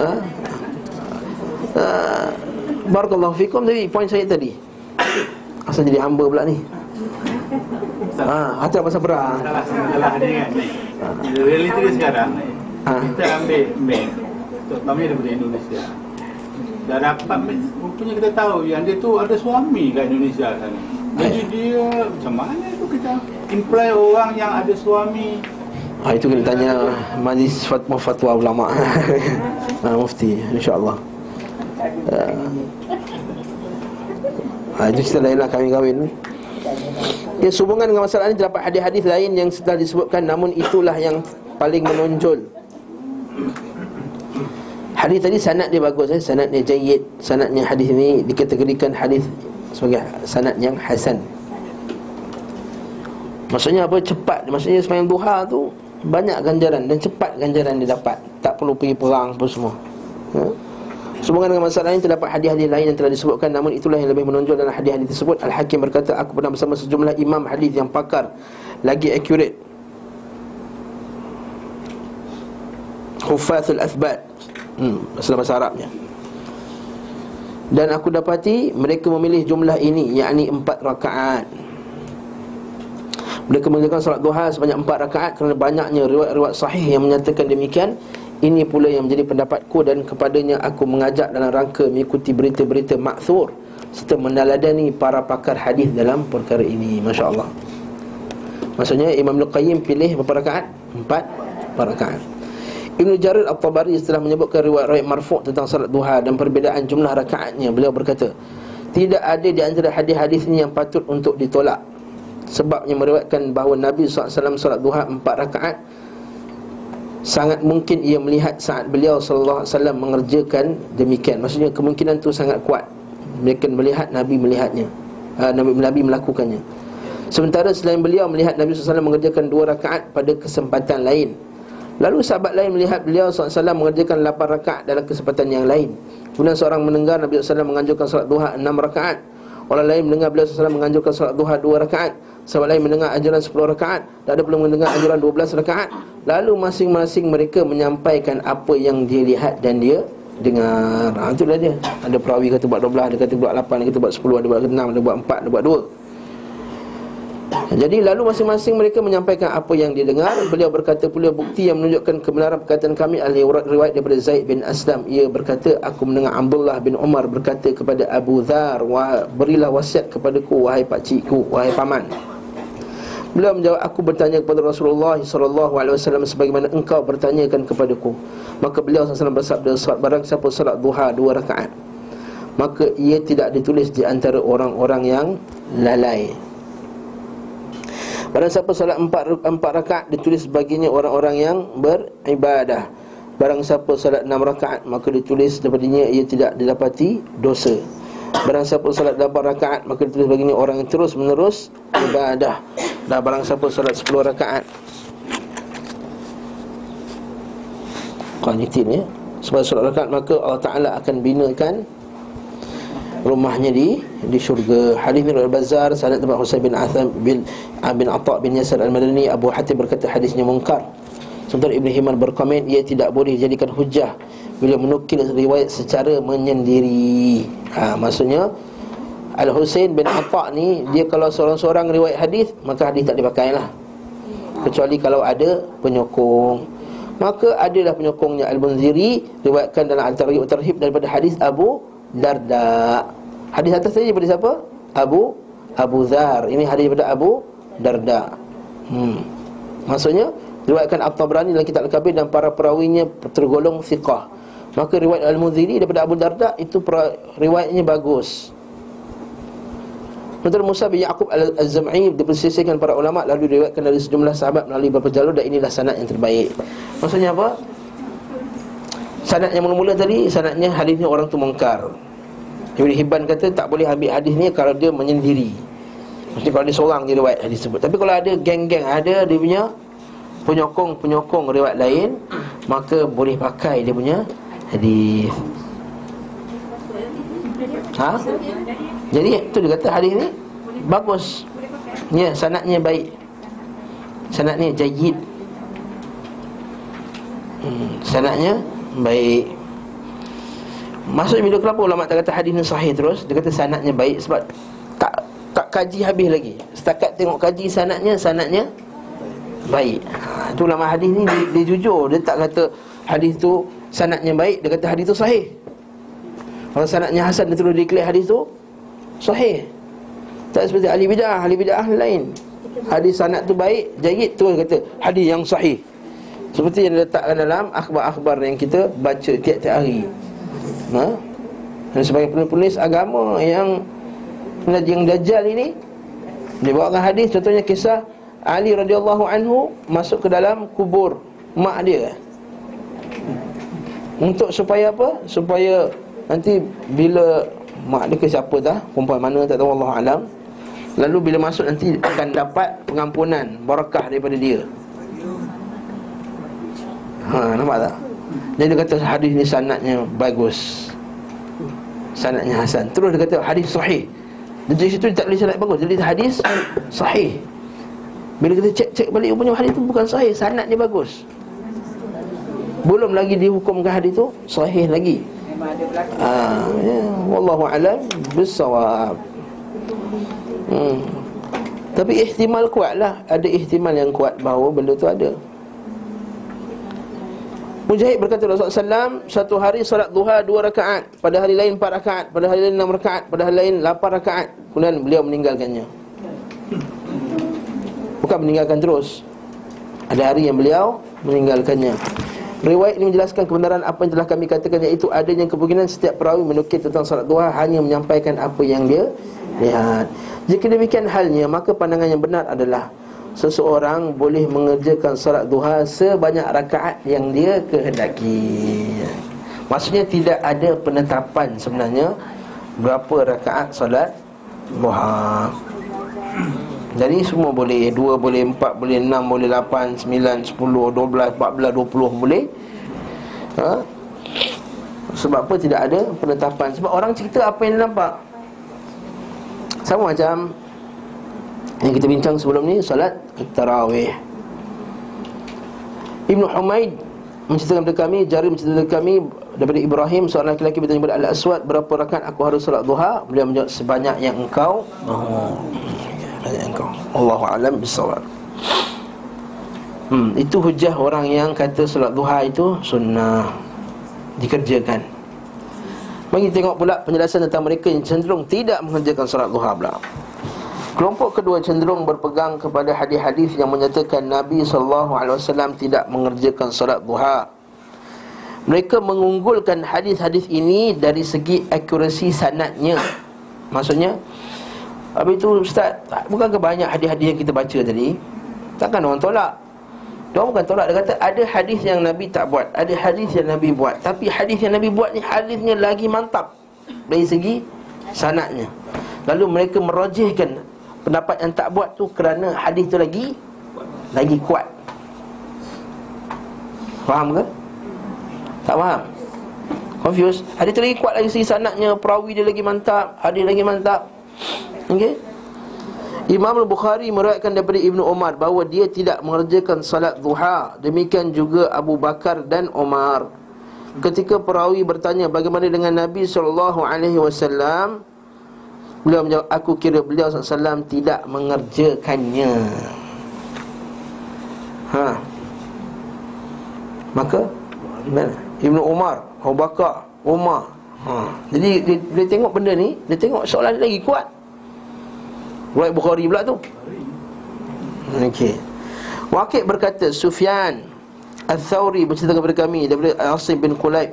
S1: ha? Ha, Barakallahu fikum tadi Poin saya tadi Asal jadi hamba pula ni Ha, hati pasal perang
S3: Salah salah dia kan. Realiti dia sekarang.
S1: Ah.
S3: Kita ambil bank terutamanya daripada Indonesia. Dah dapat rupanya kita tahu yang dia tu ada suami kat Indonesia sana. Jadi dia macam mana tu kita imply orang yang ada suami
S1: Ha, itu kena tanya majlis fatwa fatwa ulama. ha, [laughs] mufti insya-Allah. Ha, itu cerita lain lah kahwin-kahwin ni. Ya, sehubungan dengan masalah ini terdapat hadis-hadis lain yang setelah disebutkan namun itulah yang paling menonjol. Hadis tadi sanad dia bagus eh, sanad dia jayyid. Sanadnya hadis ini dikategorikan hadis sebagai sanad yang hasan. Maksudnya apa? Cepat. Maksudnya semayang duha tu banyak ganjaran dan cepat ganjaran dia dapat. Tak perlu pergi perang apa semua. Ha? Sehubungan dengan masalah ini terdapat hadis-hadis lain yang telah disebutkan namun itulah yang lebih menonjol dalam hadis-hadis tersebut. Al-Hakim berkata aku pernah bersama sejumlah imam hadis yang pakar lagi accurate. Hufathul Athbat hmm, Masalah bahasa Arabnya Dan aku dapati Mereka memilih jumlah ini yakni empat rakaat Mereka mengerjakan salat duha sebanyak empat rakaat Kerana banyaknya riwayat-riwayat sahih yang menyatakan demikian. Ini pula yang menjadi pendapatku Dan kepadanya aku mengajak dalam rangka Mengikuti berita-berita makthur Serta meneladani para pakar hadis dalam perkara ini. Masya Allah Maksudnya Imam Al-Qayyim pilih berapa rakaat? Empat rakaat. Ibn Jarir Al-Tabari setelah menyebutkan riwayat-riwayat marfu' tentang salat duha dan perbezaan jumlah rakaatnya beliau berkata tidak ada di antara hadis-hadis ini yang patut untuk ditolak sebabnya meriwayatkan bahawa Nabi SAW salat duha empat rakaat sangat mungkin ia melihat saat beliau SAW mengerjakan demikian. Maksudnya kemungkinan itu sangat kuat. Mereka melihat Nabi melihatnya. Uh, Nabi, Nabi melakukannya. Sementara selain beliau melihat Nabi SAW mengerjakan dua rakaat pada kesempatan lain. Lalu sahabat lain melihat beliau SAW mengerjakan 8 rakaat dalam kesempatan yang lain. Kemudian seorang mendengar Nabi SAW menganjurkan salat duha 6 rakaat Orang lain mendengar beliau SAW menganjurkan salat duha 2 rakaat. Sahabat lain mendengar anjuran 10 rakaat. Dan ada pula mendengar anjuran 12 rakaat. Lalu masing-masing mereka menyampaikan apa yang dia lihat dan dia dengar. Ha, Itulah dia. Ada perawi kata buat 12, ada kata buat 8, ada kata buat 10, ada buat 6, ada buat 4, ada buat 2 jadi lalu masing-masing mereka menyampaikan apa yang dia dengar Beliau berkata pula bukti yang menunjukkan kebenaran perkataan kami adalah riwayat daripada Zaid bin Aslam. Ia berkata aku mendengar Abdullah bin Umar berkata kepada Abu Dhar Wah, Berilah wasiat kepadaku wahai pakcikku, wahai paman Beliau menjawab aku bertanya kepada Rasulullah SAW Sebagaimana engkau bertanyakan kepadaku. Maka beliau SAW bersabda Barang siapa salat duha dua rakaat Maka ia tidak ditulis di antara orang-orang yang lalai Barang siapa salat empat, empat rakaat Ditulis baginya orang-orang yang beribadah. Barang siapa salat enam rakaat Maka ditulis daripadanya ia tidak didapati dosa. Barang siapa salat lapan rakaat Maka ditulis baginya orang yang terus menerus ibadah. Dan barang siapa salat sepuluh rakaat Kau nyetin ya? Sebab salat rakaat maka Allah Ta'ala akan binakan rumahnya di di syurga. Hadis riwayat Bazar, sanad Ibn Husain bin Atham bin bin Atha bin Yasar Al-Madani, Abu Hatim berkata hadisnya mungkar. Sementara Ibn Himan berkomen ia tidak boleh dijadikan hujah bila menukil riwayat secara menyendiri. Ha, maksudnya Al-Husain bin Atha ni dia kalau seorang-seorang riwayat hadis maka hadis tak dipakailah. Kecuali kalau ada penyokong. Maka adalah penyokongnya Al-Munziri riwayatkan dalam Al-Targhib Tarhib daripada hadis Abu Darda. Hadis atas tadi daripada siapa? Abu Abu Zar. Ini hadis daripada Abu Darda. Hmm. Maksudnya riwayatkan At-Tabrani dalam kitab Al-Kabir dan para perawinya tergolong thiqah. Maka riwayat Al-Mudhiri daripada Abu Darda itu pra, riwayatnya bagus. Menurut Musa bin Yaqub Al-Zam'i dipersisihkan para ulama lalu diriwayatkan dari sejumlah sahabat melalui beberapa jalur dan inilah sanad yang terbaik. Maksudnya apa? Sanad yang mula-mula tadi sanadnya hadisnya orang tu mungkar. Ibn Hibban kata tak boleh ambil hadis ni kalau dia menyendiri. Maksudnya kalau dia seorang je riwayat hadis tersebut. Tapi kalau ada geng-geng ada dia punya penyokong-penyokong riwayat lain, maka boleh pakai dia punya hadis. Ha? Jadi tu dia kata hadis ni bagus. Ya, sanadnya baik. Sanadnya jayyid. Hmm, sanadnya baik. Maksud bila kenapa ulama tak kata hadis ni sahih terus? Dia kata sanadnya baik sebab tak tak kaji habis lagi. Setakat tengok kaji sanadnya, sanadnya baik. Ha, tu ulama hadis ni dia, dia jujur, dia tak kata hadis tu sanadnya baik, dia kata hadis tu sahih. Kalau sanadnya hasan dia terus declare hadis tu sahih. Tak seperti ahli bidah, ahli bidah lain. Hadis sanad tu baik, jayyid tu kata hadis yang sahih. Seperti yang diletakkan dalam akhbar-akhbar yang kita baca tiap-tiap hari. Ha? Dan sebagai penulis agama yang yang dajjal ini dia bawakan hadis contohnya kisah Ali radhiyallahu anhu masuk ke dalam kubur mak dia. Untuk supaya apa? Supaya nanti bila mak dia ke siapa dah, perempuan mana tak tahu Allah alam. Lalu bila masuk nanti akan dapat pengampunan, barakah daripada dia. Ha, nampak tak? Jadi dia kata hadis ni sanadnya bagus. Sanadnya hasan. Terus dia kata hadis sahih. Jadi situ dia tak boleh sanad bagus. Jadi hadis sahih. Bila kita cek-cek balik rupanya hadis tu bukan sahih, sanad dia bagus. Belum lagi dihukumkan hadis tu sahih lagi. Ah, ya, wallahu alam bisawab. Hmm. Tapi ihtimal kuatlah, ada ihtimal yang kuat bahawa benda tu ada. Mujahid berkata Rasulullah SAW Satu hari solat duha dua rakaat Pada hari lain empat rakaat Pada hari lain enam rakaat Pada hari lain lapan rakaat. Kemudian beliau meninggalkannya. Bukan meninggalkan terus. Ada hari yang beliau meninggalkannya. Riwayat ini menjelaskan kebenaran apa yang telah kami katakan Iaitu adanya kemungkinan setiap perawi menukir tentang solat duha Hanya menyampaikan apa yang dia lihat. Jika demikian halnya Maka pandangan yang benar adalah seseorang boleh mengerjakan solat duha sebanyak rakaat yang dia kehendaki. Maksudnya tidak ada penetapan sebenarnya berapa rakaat solat duha. Jadi semua boleh Dua boleh, empat boleh, enam boleh, lapan, sembilan, sepuluh, dua belas, empat belas, dua puluh boleh ha? Sebab apa tidak ada penetapan Sebab orang cerita apa yang dia nampak Sama macam yang kita bincang sebelum ni Salat Tarawih Ibn Humaid Menceritakan kepada kami Jari menceritakan kepada kami Daripada Ibrahim Seorang lelaki bertanya kepada Al-Aswad Berapa rakaat aku harus salat duha Beliau menjawab Sebanyak yang engkau oh. Sebanyak yang engkau Allahu alam bisawab Hmm, itu hujah orang yang kata solat duha itu sunnah dikerjakan. Bagi tengok pula penjelasan tentang mereka yang cenderung tidak mengerjakan solat duha pula. Kelompok kedua cenderung berpegang kepada hadis-hadis yang menyatakan Nabi SAW tidak mengerjakan solat duha. Mereka mengunggulkan hadis-hadis ini dari segi akurasi sanadnya. Maksudnya, Habis itu Ustaz, bukankah banyak hadis-hadis yang kita baca tadi? Takkan orang tolak? Dia bukan tolak Dia kata ada hadis yang Nabi tak buat Ada hadis yang Nabi buat Tapi hadis yang Nabi buat ni Hadisnya lagi mantap Dari segi sanatnya Lalu mereka merojihkan Pendapat yang tak buat tu Kerana hadis tu lagi Lagi kuat Faham ke? Tak faham? Confused? Hadis tu lagi kuat lagi segi sanatnya Perawi dia lagi mantap Hadis lagi mantap Okey Imam Al-Bukhari meriwayatkan daripada Ibnu Umar bahawa dia tidak mengerjakan salat duha. Demikian juga Abu Bakar dan Umar. Ketika perawi bertanya bagaimana dengan Nabi sallallahu alaihi wasallam, beliau menjawab aku kira beliau sallallahu tidak mengerjakannya. Ha. Maka Ibnu Umar, Abu Bakar, Umar. Ha. Jadi dia, dia tengok benda ni, dia tengok soalan lagi kuat. Riwayat Bukhari pula tu Okey. Waqid berkata Sufyan Al-Thawri bercerita kepada kami daripada Asim bin Qulaib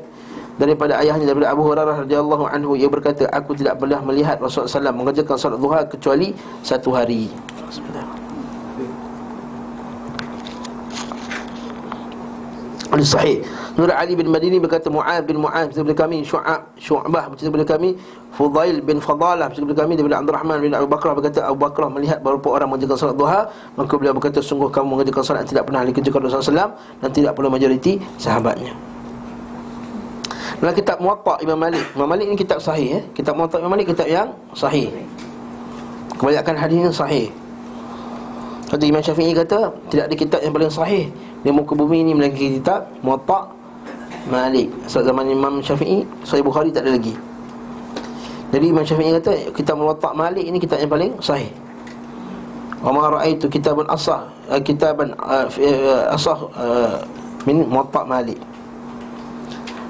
S1: daripada ayahnya daripada Abu Hurairah radhiyallahu anhu ia berkata aku tidak pernah melihat Rasulullah SAW mengerjakan salat duha kecuali satu hari. Al sahih. Nur Ali bin Madini berkata Mu'ad bin Mu'ad kepada kami Syu'ab Syu'bah bercerita kepada kami Fudail bin Fadalah bercerita kepada kami daripada Abdul Rahman bin Abu Bakrah berkata Abu Bakrah melihat beberapa orang mengerjakan salat duha maka beliau berkata sungguh kamu mengerjakan yang tidak pernah dikerjakan Rasulullah SAW dan tidak pernah majoriti sahabatnya. Dalam kitab Muwatta Imam Malik. Imam Malik ni kitab sahih eh? Kitab Muwatta Imam Malik kitab yang sahih. Kebanyakan hadisnya sahih. Kata Imam Syafi'i kata Tidak ada kitab yang paling sahih Di muka bumi ni melainkan kitab Muwatta Malik. Saat zaman Imam Syafi'i Sahih Bukhari tak ada lagi. Jadi Imam Syafi'i kata Kitab Muwatta Malik ini kitab yang paling sahih. Wa ma ra'aitu kitabun asah uh, Kitaban uh, asah uh, Min Muwatta Malik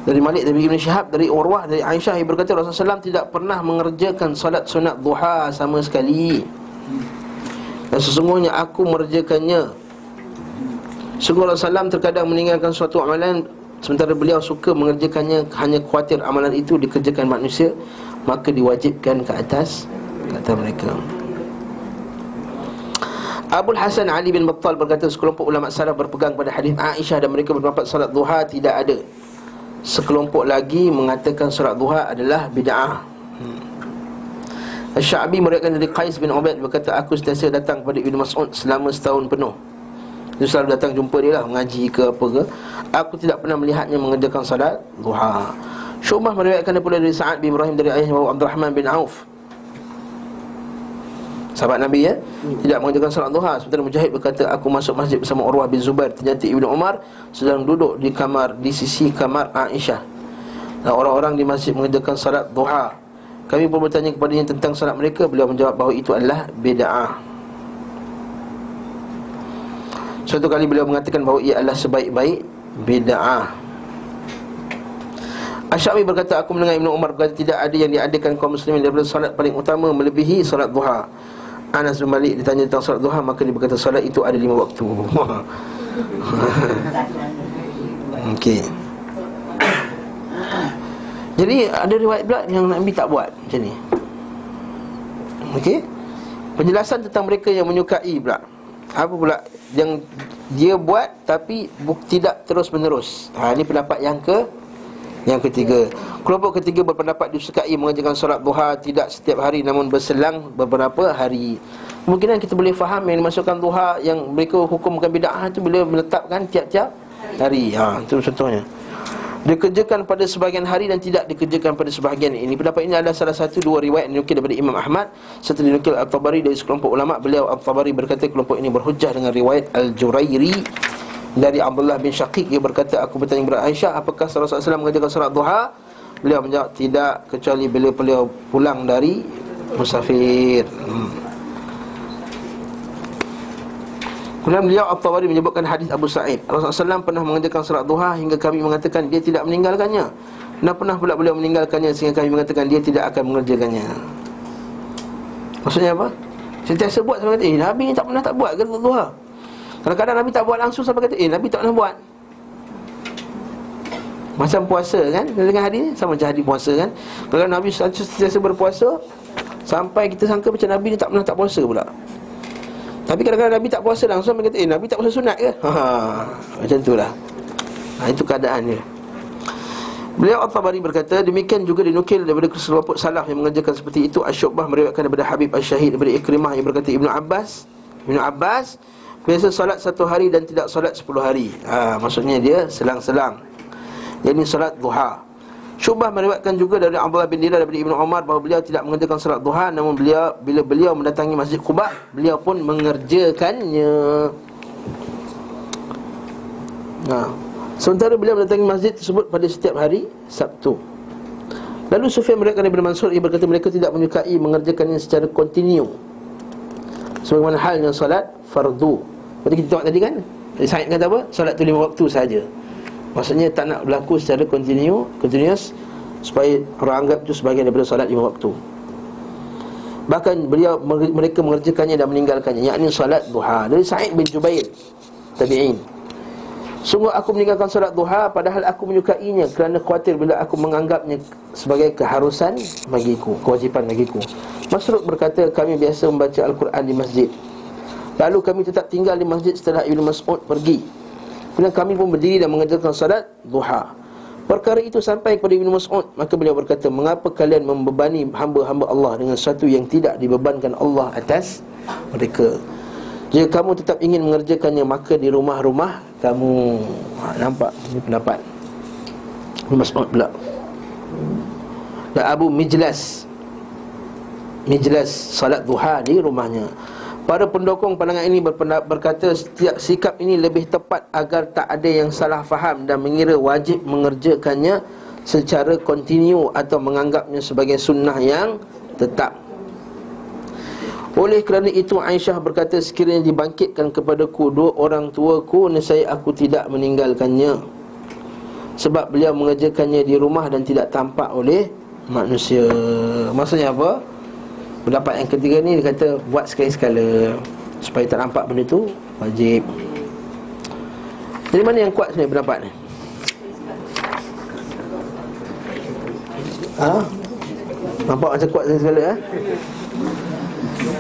S1: dari Malik dari Ibn Syihab dari Urwah dari Aisyah yang berkata Rasulullah SAW tidak pernah mengerjakan salat sunat duha sama sekali. Dan sesungguhnya aku mengerjakannya. Sungguh Rasulullah terkadang meninggalkan suatu amalan Sementara beliau suka mengerjakannya Hanya khawatir amalan itu dikerjakan manusia Maka diwajibkan ke atas Kata mereka. Abu Hasan Ali bin Battal berkata Sekelompok ulama salaf berpegang pada hadis Aisyah Dan mereka berpendapat salat duha tidak ada Sekelompok lagi mengatakan surat duha adalah bid'ah hmm. Sya'bi meriwayatkan dari Qais bin Ubaid berkata aku sentiasa datang kepada Ibnu Mas'ud selama setahun penuh. Dia selalu datang jumpa dia lah mengaji ke apa ke. Aku tidak pernah melihatnya mengerjakan salat duha. Syubah meriwayatkan pula dari Sa'ad bin Ibrahim dari ayahnya Abdul Rahman bin Auf. Sahabat Nabi ya? Tidak mengerjakan salat duha. Sementara Mujahid berkata Aku masuk masjid bersama Urwah bin Zubair Ternyata Ibnu Umar Sedang duduk di kamar Di sisi kamar Aisyah. Dan orang-orang di masjid mengerjakan salat duha. Kami pun bertanya kepadanya tentang salat mereka. Beliau menjawab bahawa itu adalah Beda'ah Suatu kali beliau mengatakan bahawa ia adalah sebaik-baik Beda'ah Asyabi berkata Aku mendengar Ibnu Umar berkata Tidak ada yang diadakan kaum muslimin Daripada salat paling utama Melebihi salat duha Anas bin Malik ditanya tentang solat duha Maka dia berkata solat itu ada lima waktu. [laughs] Okey. Jadi ada riwayat pula yang Nabi tak buat macam ni. Okey. Penjelasan tentang mereka yang menyukai pula. Apa pula Yang dia buat tapi tidak terus menerus ha, Ini pendapat yang ke Yang ketiga Kelompok ketiga berpendapat disukai mengerjakan solat duha tidak setiap hari namun berselang beberapa hari. Kemungkinan kita boleh faham yang dimasukkan duha yang mereka hukumkan bid'ah itu bila menetapkan tiap-tiap hari. Ha, itu contohnya. Dikerjakan pada sebahagian hari dan tidak dikerjakan pada sebahagian ini. Pendapat ini adalah salah satu dua riwayat yang daripada Imam Ahmad serta dinukil Al-Tabari dari sekelompok ulama. Beliau Al-Tabari berkata kelompok ini berhujjah dengan riwayat Al-Jurairi dari Abdullah bin Syaqiq ia berkata aku bertanya kepada Aisyah apakah Rasulullah SAW mengerjakan salat duha Beliau menjawab tidak kecuali bila beliau pulang dari musafir. Hmm. Kemudian beliau At-Tawari menyebutkan hadis Abu Sa'id Rasulullah SAW pernah mengerjakan salat duha hingga kami mengatakan dia tidak meninggalkannya Dan pernah pula beliau meninggalkannya sehingga kami mengatakan dia tidak akan mengerjakannya Maksudnya apa? Sentiasa buat sampai kata, eh Nabi ni tak pernah tak buat ke duha Kadang-kadang Nabi tak buat langsung sampai kata, eh Nabi tak pernah buat. Macam puasa kan Dengan hadis Sama macam hadis puasa kan. Kalau Nabi sentiasa berpuasa Sampai kita sangka macam Nabi ni tak pernah tak puasa pula. Tapi kadang-kadang Nabi tak puasa langsung Mereka kata eh Nabi tak puasa sunat ke? Ha, Macam tu lah. Ha, Itu keadaan dia. Beliau Al-Tabari berkata Demikian juga dinukil daripada keseluruh salaf Yang mengerjakan seperti itu. Asyubah meriwayatkan daripada Habib Al-Syahid Daripada Ikrimah yang berkata Ibnu Abbas Ibnu Abbas Biasa solat satu hari dan tidak solat sepuluh hari ha, Maksudnya dia selang-selang yakni salat duha. Syubah meriwayatkan juga dari Abdullah bin Dinar daripada Ibnu Umar bahawa beliau tidak mengerjakan salat duha namun beliau bila beliau mendatangi Masjid Quba beliau pun mengerjakannya. Nah, sementara beliau mendatangi masjid tersebut pada setiap hari Sabtu. Lalu Sufyan meriwayatkan daripada Mansur ia berkata mereka tidak menyukai mengerjakannya secara kontinu. Sebagaimana halnya salat fardu. Seperti kita tengok tadi kan? Said kata apa? Salat tu lima waktu saja. Maksudnya tak nak berlaku secara kontinu, continuous supaya orang anggap itu sebagai daripada solat lima waktu. Bahkan beliau mereka mengerjakannya dan meninggalkannya yakni salat duha. Dari Sa'id bin Jubair tabi'in. Sungguh aku meninggalkan salat duha padahal aku menyukainya kerana khawatir bila aku menganggapnya sebagai keharusan bagiku, kewajipan bagiku. Masruk berkata kami biasa membaca Al-Quran di masjid. Lalu kami tetap tinggal di masjid setelah Ibnu Mas'ud pergi. Kemudian kami pun berdiri dan mengerjakan salat duha. Perkara itu sampai kepada Ibnu Mas'ud. Maka beliau berkata Mengapa kalian membebani hamba-hamba Allah Dengan sesuatu yang tidak dibebankan Allah atas mereka? Jika kamu tetap ingin mengerjakannya Maka di rumah-rumah kamu. Ha, Nampak ini pendapat. Ibnu Mas'ud pula. Dan Abu Mijlas Mijlas salat duha di rumahnya Para pendukung pandangan ini berkata setiap sikap ini lebih tepat agar tak ada yang salah faham dan mengira wajib mengerjakannya secara kontinu atau menganggapnya sebagai sunnah yang tetap. Oleh kerana itu Aisyah berkata sekiranya dibangkitkan kepadaku dua orang tuaku nescaya aku tidak meninggalkannya. Sebab beliau mengerjakannya di rumah dan tidak tampak oleh manusia. Maksudnya apa? Pendapat yang ketiga ni dia kata buat sekali-sekala supaya tak nampak benda tu wajib. Jadi mana yang kuat sebenarnya pendapat ni? Ha? Nampak macam kuat sekali-sekala eh?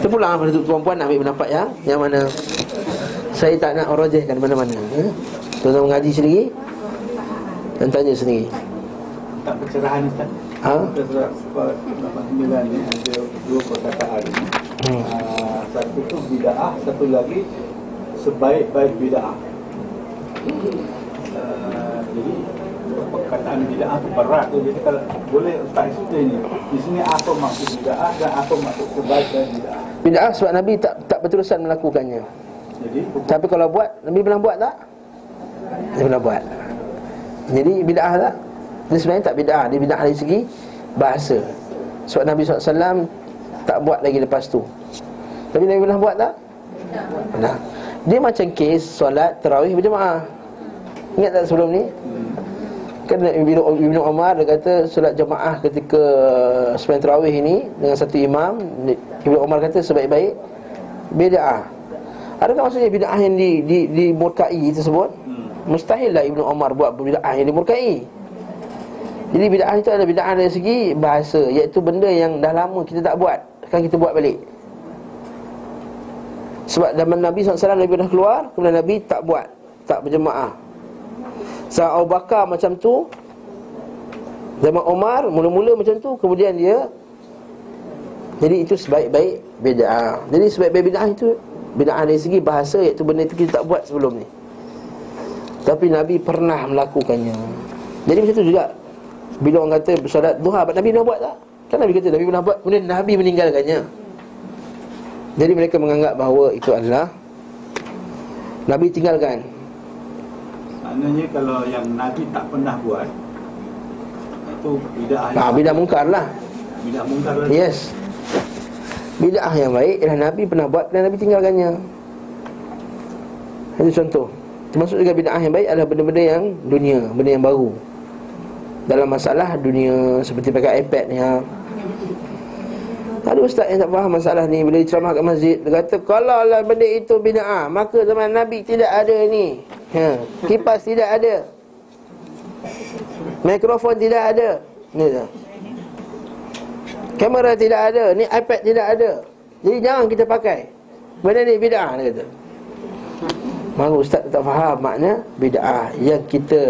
S1: Kita pulang pada tu perempuan nak ambil pendapat yang Yang mana Saya tak nak orojehkan mana-mana eh? Tuan-tuan mengaji sendiri Dan tanya sendiri
S3: Tak pencerahan Ustaz
S1: Ha?
S3: Surat sembilan ni ada dua perkataan
S1: Hmm.
S3: Ah, Satu tu bida'ah, satu lagi sebaik-baik bida'ah Ah, Jadi perkataan bida'ah tu berat tu Jadi kalau boleh Ustaz explain ni Di sini apa maksud bida'ah dan apa maksud sebaik-baik bida'ah
S1: Bid'ah sebab Nabi tak tak berterusan melakukannya
S3: Jadi
S1: Tapi kalau buat Nabi pernah buat tak? Dia pernah buat Jadi bid'ah tak? Dia sebenarnya tak bid'ah Dia bid'ah dari segi bahasa Sebab Nabi SAW Tak buat lagi lepas tu Tapi Nabi pernah buat tak? Pernah Dia macam kes Solat terawih berjemaah Ingat tak sebelum ni? Kan Ibnu Ibnu Umar dia kata solat jemaah ketika sembahyang tarawih ini dengan satu imam Ibnu Umar kata sebaik-baik bid'ah. Adakah maksudnya bid'ah yang di di dimurkai tersebut? Mustahil lah Ibnu Umar buat bid'ah yang dimurkai. Jadi bid'ah itu adalah bid'ah dari segi bahasa iaitu benda yang dah lama kita tak buat, kan kita buat balik. Sebab zaman Nabi SAW Nabi dah keluar Kemudian Nabi tak buat Tak berjemaah. Saat Abu Bakar macam tu Zaman Omar Mula-mula macam tu Kemudian dia Jadi itu sebaik-baik Bida'ah Jadi sebaik-baik bida'ah itu Bida'ah dari segi bahasa Iaitu benda itu kita tak buat sebelum ni. Tapi Nabi pernah melakukannya. Jadi macam tu juga Bila orang kata bersolat duha Nabi dah buat tak? Kan Nabi kata Nabi pernah buat. Kemudian Nabi meninggalkannya. Jadi mereka menganggap bahawa itu adalah Nabi tinggalkan.
S3: Maknanya kalau yang Nabi tak pernah buat Itu bida'ah
S1: Nah, bidah mungkar lah.
S3: Bidah mungkar lah.
S1: Yes. Bid'ah yang baik ialah Nabi pernah buat dan Nabi tinggalkannya. Itu contoh. Termasuk juga bid'ah yang baik adalah benda-benda yang dunia Benda yang baru Dalam masalah dunia Seperti pakai iPad ni ha. Ada ustaz yang tak faham masalah ni Bila ceramah kat masjid Dia kata Kalau lah benda itu bida'ah Maka zaman Nabi tidak ada ni. Ha. Kipas tidak ada. Mikrofon tidak ada. Ni tu Kamera tidak ada. Ni iPad tidak ada. Jadi jangan kita pakai. Benda ni bida'ah dia kata. Maka ustaz tak faham makna bida'ah Yang kita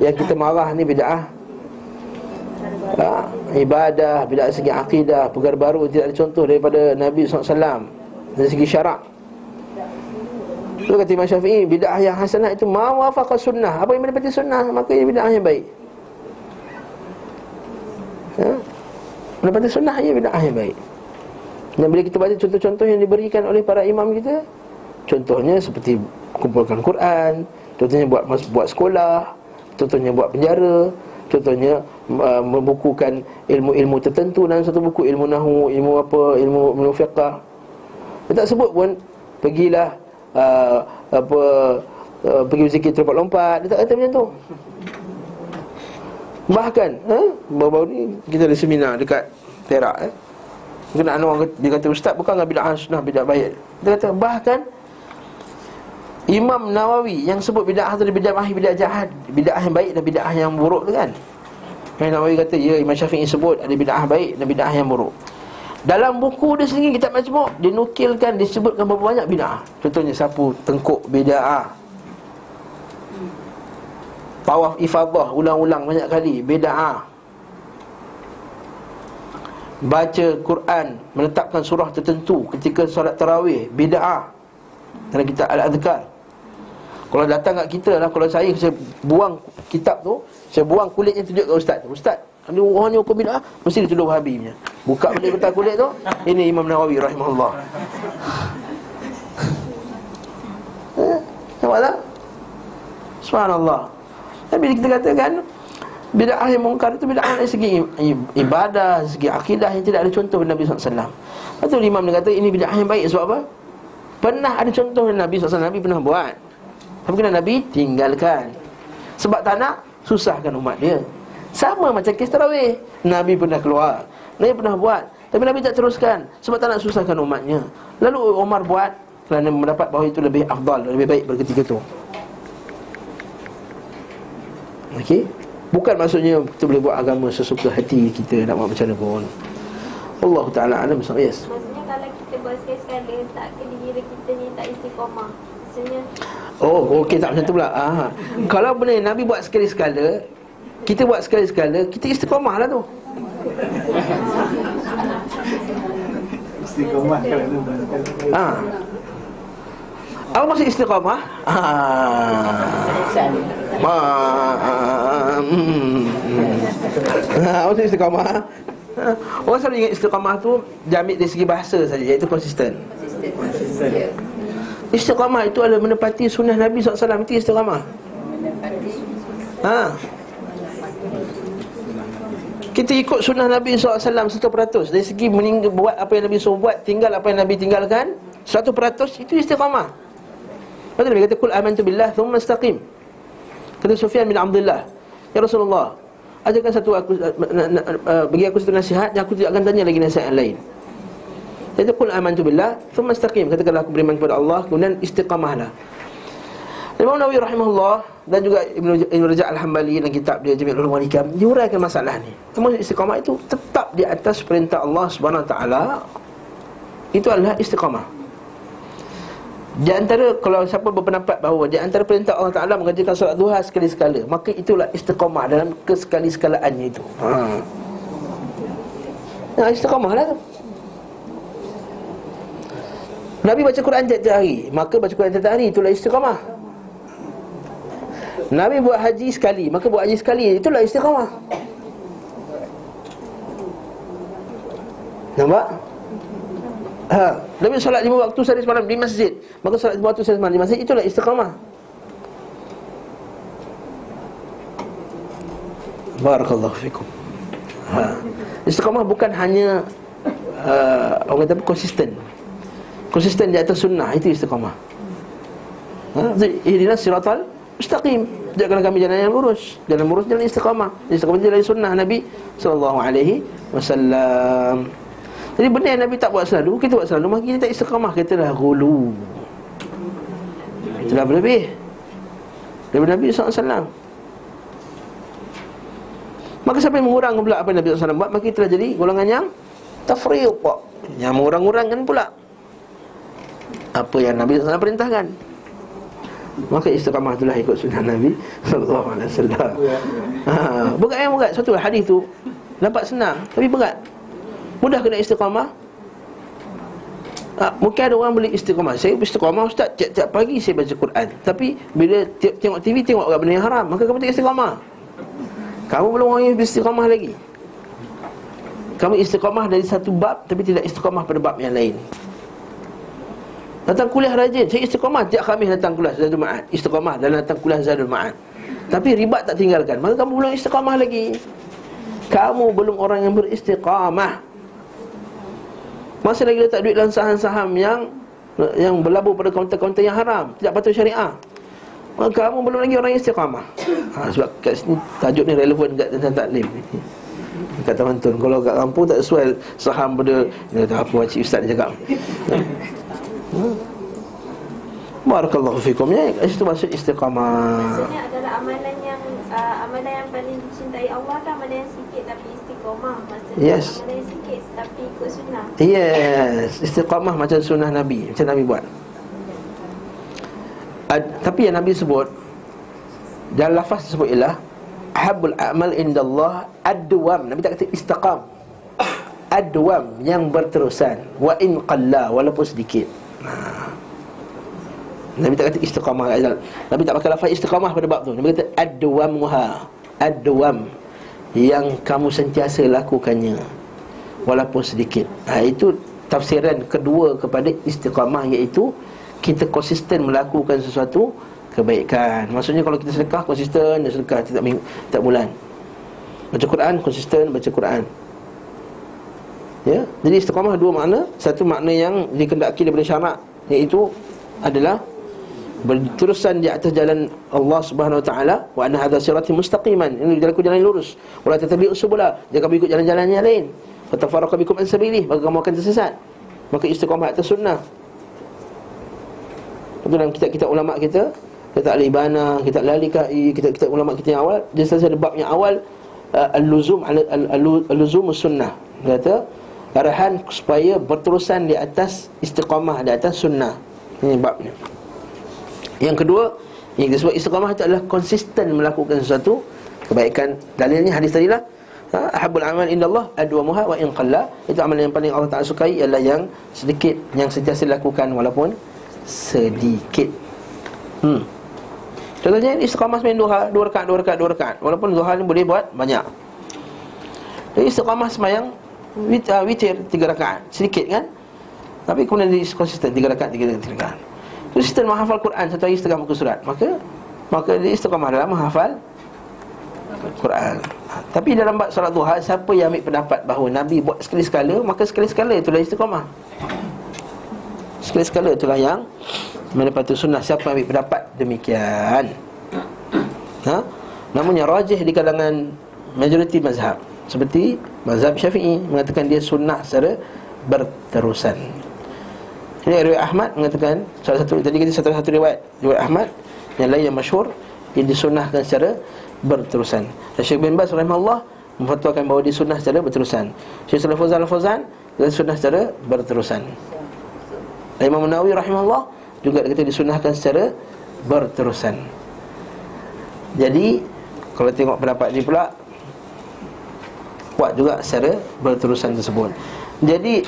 S1: Yang kita marah ni bida'ah ha, ibadah, bila segi akidah, perkara baru tidak ada contoh daripada Nabi SAW dari segi syarak. Itu kata Imam Syafi'i, bid'ah yang hasanah itu mawafaqah sunnah. Apa yang mendapati sunnah, maka ia bid'ah yang baik. Ha? Mendapati sunnah, ia bid'ah yang baik. Dan bila kita baca contoh-contoh yang diberikan oleh para imam kita, contohnya seperti kumpulkan Quran, contohnya buat buat sekolah, contohnya buat penjara, Contohnya uh, membukukan ilmu-ilmu tertentu dalam satu buku ilmu nahu, ilmu apa, ilmu ilmu fiqh. Dia tak sebut pun pergilah uh, apa uh, pergi berzikir terlompat-lompat. Dia tak kata macam tu. Bahkan, ha? baru-baru ni kita ada seminar dekat Perak eh. Ada orang kata, dia kata ustaz bukan dengan bid'ah sunnah bid'ah baik. Dia kata bahkan Imam Nawawi yang sebut bid'ah tu bid'ah mahir bid'ah jahat, bid'ah yang baik dan bid'ah yang buruk tu kan. Imam Nawawi kata ya Imam Syafi'i sebut ada bid'ah baik dan bid'ah yang buruk. Dalam buku dia sendiri kitab majmuk dinukilkan disebutkan berapa banyak bid'ah. Contohnya sapu tengkuk bid'ah. Tawaf ifadah ulang-ulang banyak kali bid'ah. Baca Quran menetapkan surah tertentu ketika solat tarawih bid'ah. Dalam kitab Al-Adhkar. Kalau datang kat kita lah Kalau saya saya buang kitab tu Saya buang kulitnya tunjuk ke ustaz Ustaz Ini orang ni hukum bid'ah Mesti dia tuduh wahabi punya. Buka balik kertas kulit tu Ini Imam Nawawi rahimahullah. Eh, Nampak tak? Subhanallah. Tapi kita katakan Bid'ah yang mungkar itu bid'ah dari segi ibadah, segi akidah yang tidak ada contoh Nabi SAW Lepas tu Imam dia kata ini bid'ah yang baik sebab apa? Pernah ada contoh Nabi SAW Nabi pernah buat Tapi kena Nabi tinggalkan. Sebab tak nak susahkan umat dia. Sama macam kes tarawih. Nabi pernah keluar. Nabi pernah buat. Tapi Nabi tak teruskan. Sebab tak nak susahkan umatnya. Lalu Omar buat Kerana mendapat bahawa itu lebih afdal Lebih baik berketika itu Okey? Bukan maksudnya kita boleh buat agama sesuka hati kita nak buat macam mana pun. Allah Taala alam yes.
S4: Maksudnya kalau kita buat sekali-sekala tak ke diri kita ni tak istiqamah. Maksudnya
S1: Oh, okey tak macam tu pula. Ah. Kalau benda Nabi buat sekali-sekala, kita buat sekali-sekala, kita istiqamah lah tu.
S3: Istiqomah kalau tu.
S1: Ha. Apa maksud istiqamah? Ha. Ma. Hmm. Ha, maksud istiqamah. Ha. Orang selalu ingat istiqamah tu jamik dari segi bahasa saja iaitu konsisten. Istiqamah itu adalah menepati sunnah Nabi SAW Itu istiqamah. Ha. Kita ikut sunnah Nabi SAW 100% Dari segi meninggal, buat apa yang Nabi SAW buat Tinggal apa yang Nabi tinggalkan 100% itu istiqamah. Lepas tu Nabi kata Kul amantu billah Thumma istaqim. Kata Sufyan bin Abdullah Ya Rasulullah Ajarkan satu aku uh, Bagi aku satu nasihat Yang aku tidak akan tanya lagi nasihat yang lain Jadi Kul amantu billah Thumma istaqim Katakanlah aku beriman kepada Allah Kemudian istiqamahlah Imam Nawawi rahimahullah dan juga Ibn, Ibn Rajab Al-Hambali dalam kitab dia Jami' Ulum Walikam diuraikan masalah ni. Termasuk istiqamah itu tetap di atas perintah Allah Subhanahu Wa Taala. Itu adalah istiqamah. Di antara kalau siapa berpendapat bahawa di antara perintah Allah Taala mengajarkan solat duha sekali sekala, maka itulah istiqamah dalam kesekali sekalaannya itu. Ha. Nah, istiqamah lah tu. Nabi baca Quran tiap-tiap hari, maka baca Quran tiap-tiap hari itulah istiqamah. Nabi buat haji sekali, maka buat haji sekali itulah istiqamah. Nampak? Ha, Nabi solat lima waktu sehari semalam di masjid Maka solat lima waktu sehari semalam di masjid Itulah istiqamah Barakallahu fikum ha. Istiqamah bukan hanya uh, Orang kata? Konsisten Konsisten di atas sunnah Itu istiqamah. Ha? Ihdinas siratal mustaqim. Jangan kami jalan yang lurus. Jalan lurus jalan istiqamah. Istiqamah jalan sunnah Nabi Sallallahu alaihi wasallam. Jadi benda yang Nabi tak buat selalu Kita buat selalu Maka kita tak istiqamah. Kita dah gulu Itulah berlebih. Daripada Nabi SAW Maka siapa yang mengurang pula Apa yang Nabi SAW buat Maka kita telah jadi golongan yang Tafriq. Yang mengurang-urangkan pula Apa yang Nabi SAW perintahkan? Maka istiqamah itulah ikut sunnah Nabi Sallallahu alaihi wasallam. Ha, berat yang berat. Satu hadis tu nampak senang tapi berat. Mudah kena istiqamah. Ha, Mungkin ada orang boleh istiqamah. Saya istiqamah ustaz Tiap-tiap pagi saya baca Quran. Tapi bila tengok TV Tengok orang benda yang haram Maka kamu tak istiqamah. Kamu belum orang yang istiqamah lagi. Kamu istiqamah dari satu bab Tapi tidak istiqamah pada bab yang lain Datang kuliah rajin Saya istiqamah Tiap Khamis datang kuliah Zadul Ma'ad Istiqamah dan datang kuliah Zadul Ma'ad Tapi ribat tak tinggalkan Maka kamu belum istiqamah lagi Kamu belum orang yang beristiqamah masih lagi letak duit dalam saham-saham yang yang berlabuh pada kaunter-kaunter yang haram, tidak patut syariah. Maka kamu belum lagi orang yang istiqamah. Ha, sebab kat sini tajuk ni relevan dekat tentang taklim. Kata mantun Kalau kat kampung tak sesuai Saham pada Dia kata apa Cik Ustaz dia cakap. Barakallahu fikum. Ya Itu maksud istiqamah.
S4: Maksudnya adalah amalan yang uh, Amalan yang paling dicintai Allah kan Amalan yang sikit tapi istiqomah Maksudnya
S1: Yes.
S4: amalan yang sikit tapi ikut sunnah?
S1: Yes Istiqamah macam sunnah Nabi. Macam Nabi buat. Ad, Tapi yang Nabi sebut Dalam lafaz disebut ialah Ahabul a'mal indallah Adwam Nabi tak kata istiqam. Adwam Yang berterusan. Wa in qalla Walaupun sedikit. Ha. Nabi tak kata istiqamah Nabi tak pakai lafaz istiqamah pada bab tu. Nabi kata adwamuha Adwam Yang kamu sentiasa lakukannya. Walaupun sedikit. Ha, Itu tafsiran kedua kepada istiqamah Iaitu Kita konsisten melakukan sesuatu Kebaikan. Maksudnya kalau kita sedekah Konsisten. Dan sedekah Tiap, minggu, tiap bulan. Baca Quran Konsisten baca Quran. Ya, jadi istiqamah dua makna. Satu makna yang dikendaki daripada syarak iaitu adalah berterusan di atas jalan Allah Subhanahu Wa Taala wa anna hadha sirati mustaqiman. Ini jalanku jalan lurus. Wala tatabi'u subula. Jangan kamu ikut jalan-jalan yang lain. Fatafarraqu bikum an sabilih. Maka kamu akan tersesat. Maka istiqamah atas sunnah. Itu dalam kitab-kitab ulama kita Kitab Al-Ibana, Kitab Lalikai, kitab-kitab ulama kita yang awal Dia selalu ada bab yang awal uh, Al-Luzum al- al- al- Al-Luzum sunnah kata Arahan supaya berterusan di atas Istiqamah di atas sunnah Ini babnya Yang kedua Yang disebut istiqamah itu adalah Konsisten melakukan sesuatu Kebaikan. Dalilnya hadis tadi lah. Ha, Ahabul amal indallah Adwamuha wa in qalla. Itu amalan yang paling Allah Ta'ala sukai Ialah yang sedikit Yang sentiasa dilakukan Walaupun Sedikit. Hmm. Contohnya istiqamah sembahyang duha Dua rakaat, dua rakaat, dua rakaat. Walaupun duha ni boleh buat banyak. Jadi istiqamah sembahyang wit, uh, Witir tiga rakaat. Sedikit kan? Tapi kemudian dia konsisten Tiga rakaat, tiga rakaat, tiga Konsisten menghafal Quran Satu hari setengah muka surat. Maka Maka dia istiqamah dalam menghafal Quran. Ha, Tapi dalam bab solat duha Siapa yang ambil pendapat bahawa Nabi buat sekali-sekala Maka sekali-sekala itulah istiqamah. Sekali-sekala itulah yang Menepati sunnah. Siapa ambil pendapat? Demikian. Ha? Namun yang rajih di kalangan Majoriti mazhab Seperti mazhab syafi'i Mengatakan dia sunnah secara berterusan Ini riwayat Ahmad mengatakan Salah satu Tadi kita satu satu riwayat. Riwayat Ahmad Yang lain yang masyhur Yang disunnahkan secara berterusan. Dan Syekh bin Bas rahimahullah Memfatwakan bahawa dia sunnah secara berterusan. Syekh Salih Fawzan Al-Fawzan Dia sunnah secara berterusan. Dan Imam Nawawi rahimahullah Juga kata disunnahkan secara berterusan. Jadi Kalau tengok pendapat ni pula Kuat juga secara berterusan tersebut. Jadi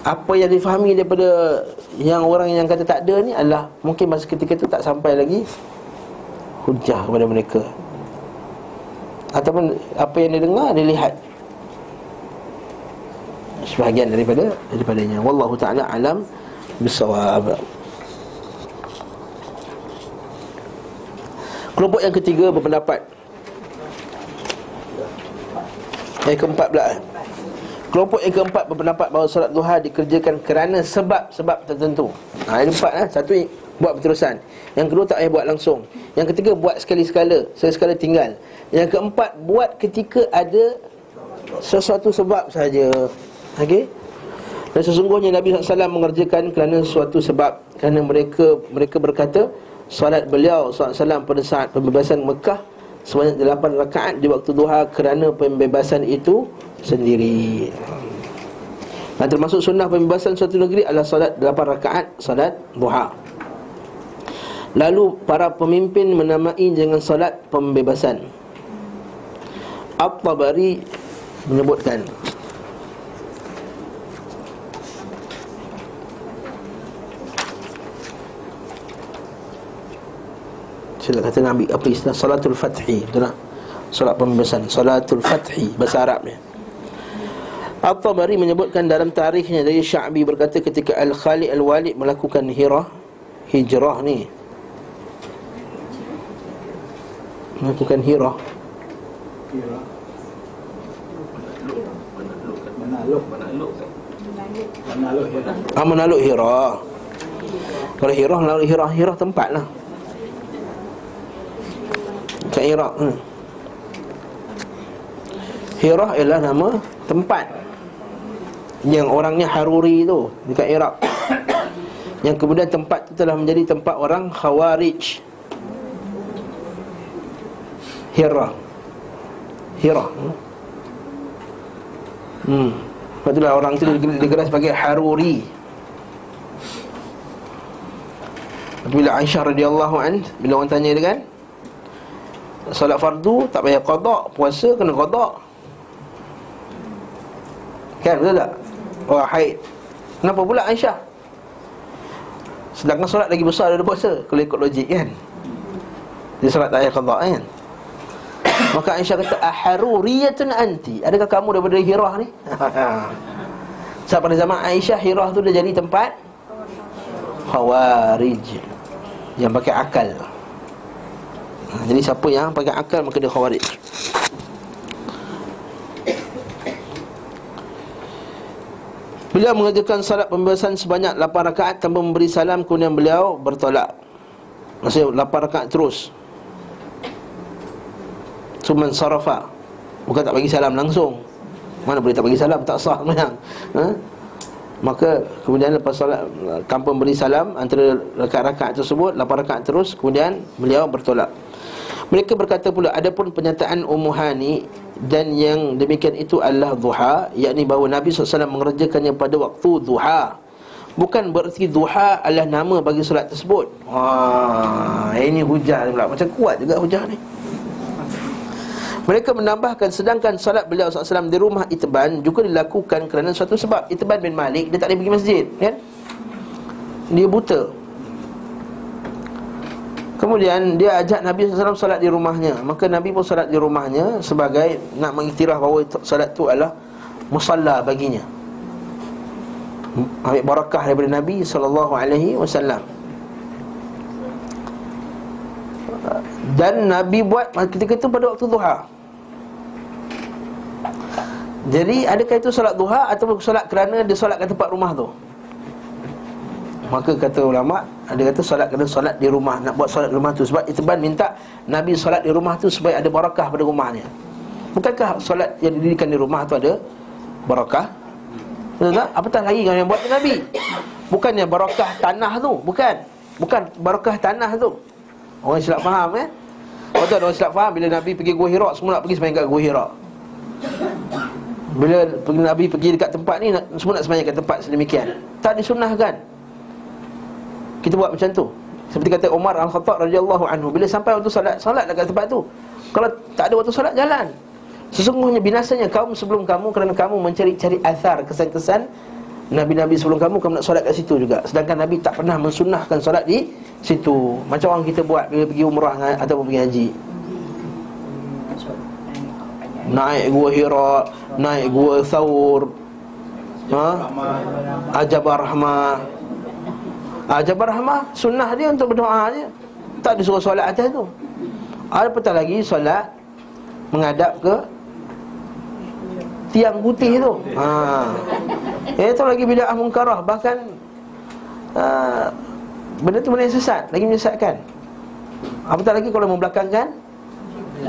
S1: Apa yang difahami daripada Yang orang yang kata tak ada ni adalah Mungkin masa ketika itu tak sampai lagi Hujah kepada mereka. Ataupun Apa yang dia dengar Dia lihat. Sebahagian daripada Daripadanya. Wallahu ta'ala alam Bisawab. Kelompok yang ketiga berpendapat. Yang keempat pula. Kelompok yang keempat berpendapat bahawa solat duha dikerjakan kerana sebab-sebab tertentu. Ha, Ini empat eh. Satu buat berterusan. Yang kedua tak payah buat langsung. Yang ketiga buat sekali-sekala Sekali-sekala tinggal. Yang keempat buat ketika ada Sesuatu sebab saja. Okey? Dan sesungguhnya Nabi SAW mengerjakan kerana suatu sebab. Kerana mereka mereka berkata Salat beliau SAW pada saat pembebasan Mekah Sebanyak 8 rakaat di waktu duha Kerana pembebasan itu sendiri. Dan termasuk sunnah pembebasan suatu negeri adalah salat 8 rakaat Salat duha. Lalu para pemimpin menamai dengan salat pembebasan. At-Tabari menyebutkan Sila kata Nabi apa istilah? Salatul Fathi. Betul tak? Salat pembebasan. Salatul Fathi Bahasa Arabnya. At-Tabari menyebutkan dalam tarikhnya dari Sya'bi berkata ketika Al-Khalid Al-Walid melakukan hijrah hijrah ni. Melakukan hijrah.
S3: Menaluk Menaluk ya
S1: ah, menaluk hijrah. Kalau hijrah menaluk hijrah hijrah tempat lah kat Iraq hmm. Hira ialah nama tempat Yang orangnya Haruri tu Dekat Iraq. [coughs] Yang kemudian tempat tu telah menjadi tempat orang Khawarij. Hira. Hira Hmm. Lepas itulah orang tu digelar sebagai Haruri. Bila Aisyah radhiyallahu Bila orang tanya dia kan Salat fardu tak payah qada Puasa kena qada Kan betul tak? Oh haid Kenapa pula Aisyah? Sedangkan solat lagi besar daripada puasa Kalau ikut logik kan? Dia solat tak payah qada kan? [coughs] Maka Aisyah kata Aharuriyatun anti. Adakah kamu daripada Hirah ni? [laughs] Sebab pada zaman Aisyah Hirah tu dah jadi tempat Khawarij. Yang pakai akal ha, Jadi siapa yang pakai akal Maka dia khawarij Beliau mengerjakan salat pembebasan sebanyak 8 rakaat tanpa memberi salam kemudian beliau bertolak. Maksudnya 8 rakaat terus. Cuma sarafa. Bukan tak bagi salam langsung. Mana boleh tak bagi salam tak sah. Ha? Maka kemudian lepas solat tanpa memberi salam antara rakaat-rakaat tersebut 8 rakaat terus kemudian beliau bertolak. Mereka berkata pula adapun penyataan Ummu Hani dan yang demikian itu adalah duha yakni bahawa Nabi SAW mengerjakannya pada waktu duha bukan berarti duha adalah nama bagi solat tersebut. Wah, ini hujah pula macam kuat juga hujah ni. Mereka menambahkan sedangkan salat beliau SAW di rumah Itban juga dilakukan kerana suatu sebab. Itban bin Malik dia tak boleh pergi masjid, kan? Dia buta. Kemudian dia ajak Nabi SAW salat di rumahnya. Maka Nabi pun salat di rumahnya sebagai nak mengiktiraf bahawa salat itu adalah musalla baginya. Ambil barakah daripada Nabi SAW. Dan Nabi buat ketika itu pada waktu duha Jadi adakah itu solat duha Ataupun solat kerana dia solat kat tempat rumah tu Maka kata ulama Ada kata solat kerana solat di rumah. Nak buat solat di rumah tu Sebab Itiban minta Nabi solat di rumah tu Supaya ada barakah pada rumahnya. Bukankah solat yang didirikan di rumah tu ada Barakah? Betul tak? Apatah lagi yang buat Nabi? Bukannya barakah tanah tu Bukan. Bukan barakah tanah tu. Orang silap faham kan Kau tahu orang silap faham. Bila Nabi pergi Gua Hira Semua nak pergi semayang kat Gua Hira Bila Nabi pergi dekat tempat ni Semua nak semayang kat tempat sedemikian. Tak disunahkan Kita buat macam tu. Seperti kata Umar Al-Khattab radhiyallahu anhu Bila sampai waktu salat Salat dekat tempat tu Kalau tak ada waktu salat Jalan. Sesungguhnya binasanya kaum sebelum kamu Kerana kamu mencari-cari asar Kesan-kesan Nabi-Nabi sebelum kamu Kamu nak solat kat situ juga. Sedangkan Nabi tak pernah mensunahkan solat di situ. Macam orang kita buat Bila pergi umrah Ataupun pergi haji. Naik gua Hira Naik gua Thawr ha? Ajabar Rahmah Ajabar Rahmah Sunnah dia untuk berdoa je. Tak disuruh solat atas tu. Ada petang lagi solat Menghadap ke Tiang putih tu. Ha. Itu lagi bida'ah mungkarah. Bahkan uh, Benda tu yang sesat Lagi menyesatkan. Apatah lagi kalau membelakangkan